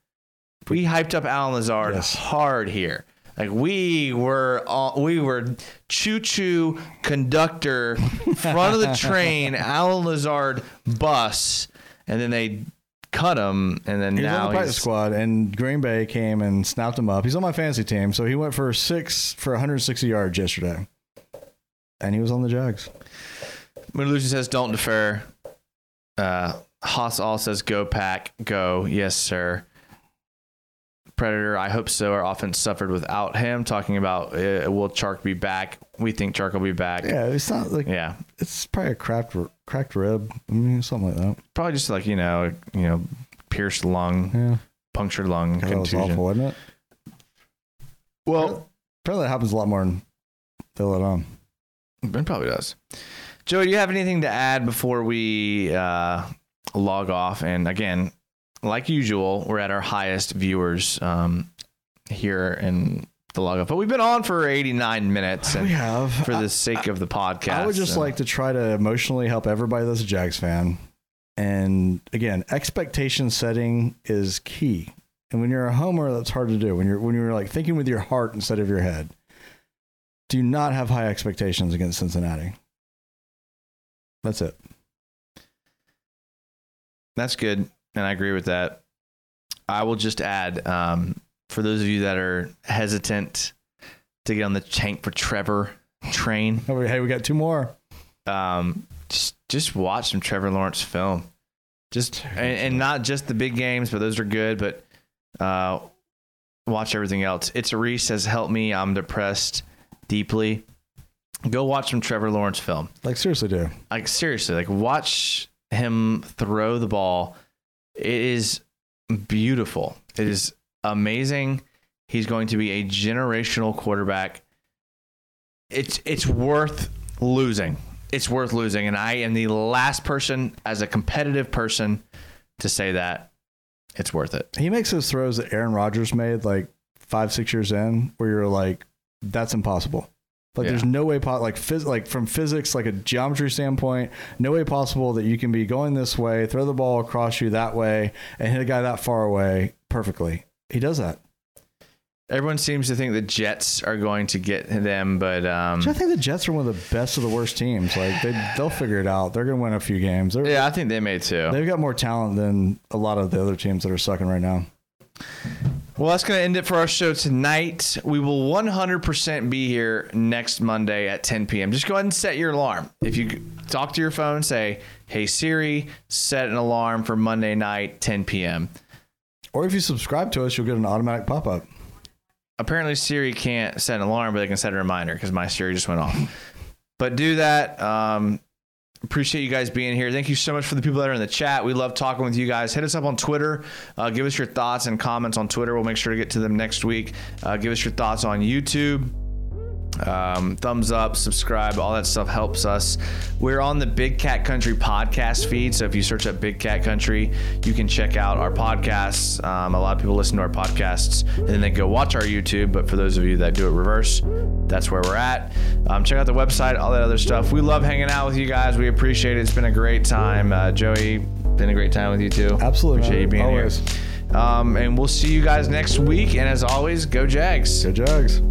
We hyped up Allen Lazard Yes. hard here. Like we were, all, we were choo choo conductor, front of the train, Allen Lazard bus, and then they cut him, and then He was now on the practice he's squad, and Green Bay came and snapped him up. He's on my fantasy team, so he went for six for 160 yards yesterday, and he was on the Jags. Lucian says, "Don't defer." Uh, Haas all says, "Go pack, go." Yes, sir. Predator, I hope so. Our offense suffered without him. Talking about uh, will Chark be back? We think Chark will be back. Yeah, it's not like Yeah. it's probably a cracked cracked rib, I mean, something like that. probably just like you know, you know, pierced lung, Yeah, punctured lung that was contusion. awful, wasn't it? Well, Apparently, that happens a lot more than they let on. it probably does. Joe, do you have anything to add before we uh, log off? And again, like usual, we're at our highest viewers um, here in the log off, but we've been on for 89 minutes. And we have for the sake of the podcast, I would just like to try to emotionally help everybody that's a Jags fan. And again, expectation setting is key. And when you're a homer, that's hard to do. When you're when you're like thinking with your heart instead of your head. Do not have high expectations against Cincinnati. That's it. That's good, and I agree with that. I will just add, um, for those of you that are hesitant to get on the tank for Trevor train, Oh, Hey, we got two more. um, just just watch some Trevor Lawrence film. Just and, and not just the big games, but those are good. But uh, watch everything else. It's Reese says, "Help me, I'm depressed deeply." Go watch some Trevor Lawrence film. Like seriously, do. Like seriously, like watch him throw the ball. It is beautiful. It is amazing. He's going to be a generational quarterback. It's it's worth losing. It's worth losing, and I am the last person as a competitive person to say that it's worth it. He makes those throws that Aaron Rodgers made like five, six years in, where you're like, that's impossible. Like, Yeah. there's no way, po- like, phys- like from physics, like a geometry standpoint, no way possible that you can be going this way, throw the ball across you that way, and hit a guy that far away perfectly. He does that. Everyone seems to think the Jets are going to get them, but um, I think the Jets are one of the best of the worst teams. Like, they they'll figure it out. They're going to win a few games. They're, yeah, I think they may too. They've got more talent than a lot of the other teams that are sucking right now. Well, that's going to end it for our show tonight. We will 100% be here next Monday at 10 p.m. Just go ahead and set your alarm. If you talk to your phone, say, hey, Siri, set an alarm for Monday night, 10 p.m. Or if you subscribe to us, you'll get an automatic pop up. Apparently, Siri can't set an alarm, but they can set a reminder because my Siri just went off. but do that. Um, appreciate you guys being here. Thank you so much for the people that are in the chat. We love talking with you guys. Hit us up on Twitter. Uh, give us your thoughts and comments on Twitter. We'll make sure to get to them next week. Uh, give us your thoughts on YouTube. Um, thumbs up, subscribe, all that stuff helps us. We're on the Big Cat Country podcast feed. So if you search up Big Cat Country, you can check out our podcasts. Um, a lot of people listen to our podcasts and then they go watch our YouTube. But for those of you that do it reverse, that's where we're at. Um, check out the website, all that other stuff. We love hanging out with you guys. We appreciate it. It's been a great time. Uh, Joey, been a great time with you too. Absolutely, Appreciate you being Always. here. Um, and we'll see you guys next week. And as always, go Jags. Go Jags.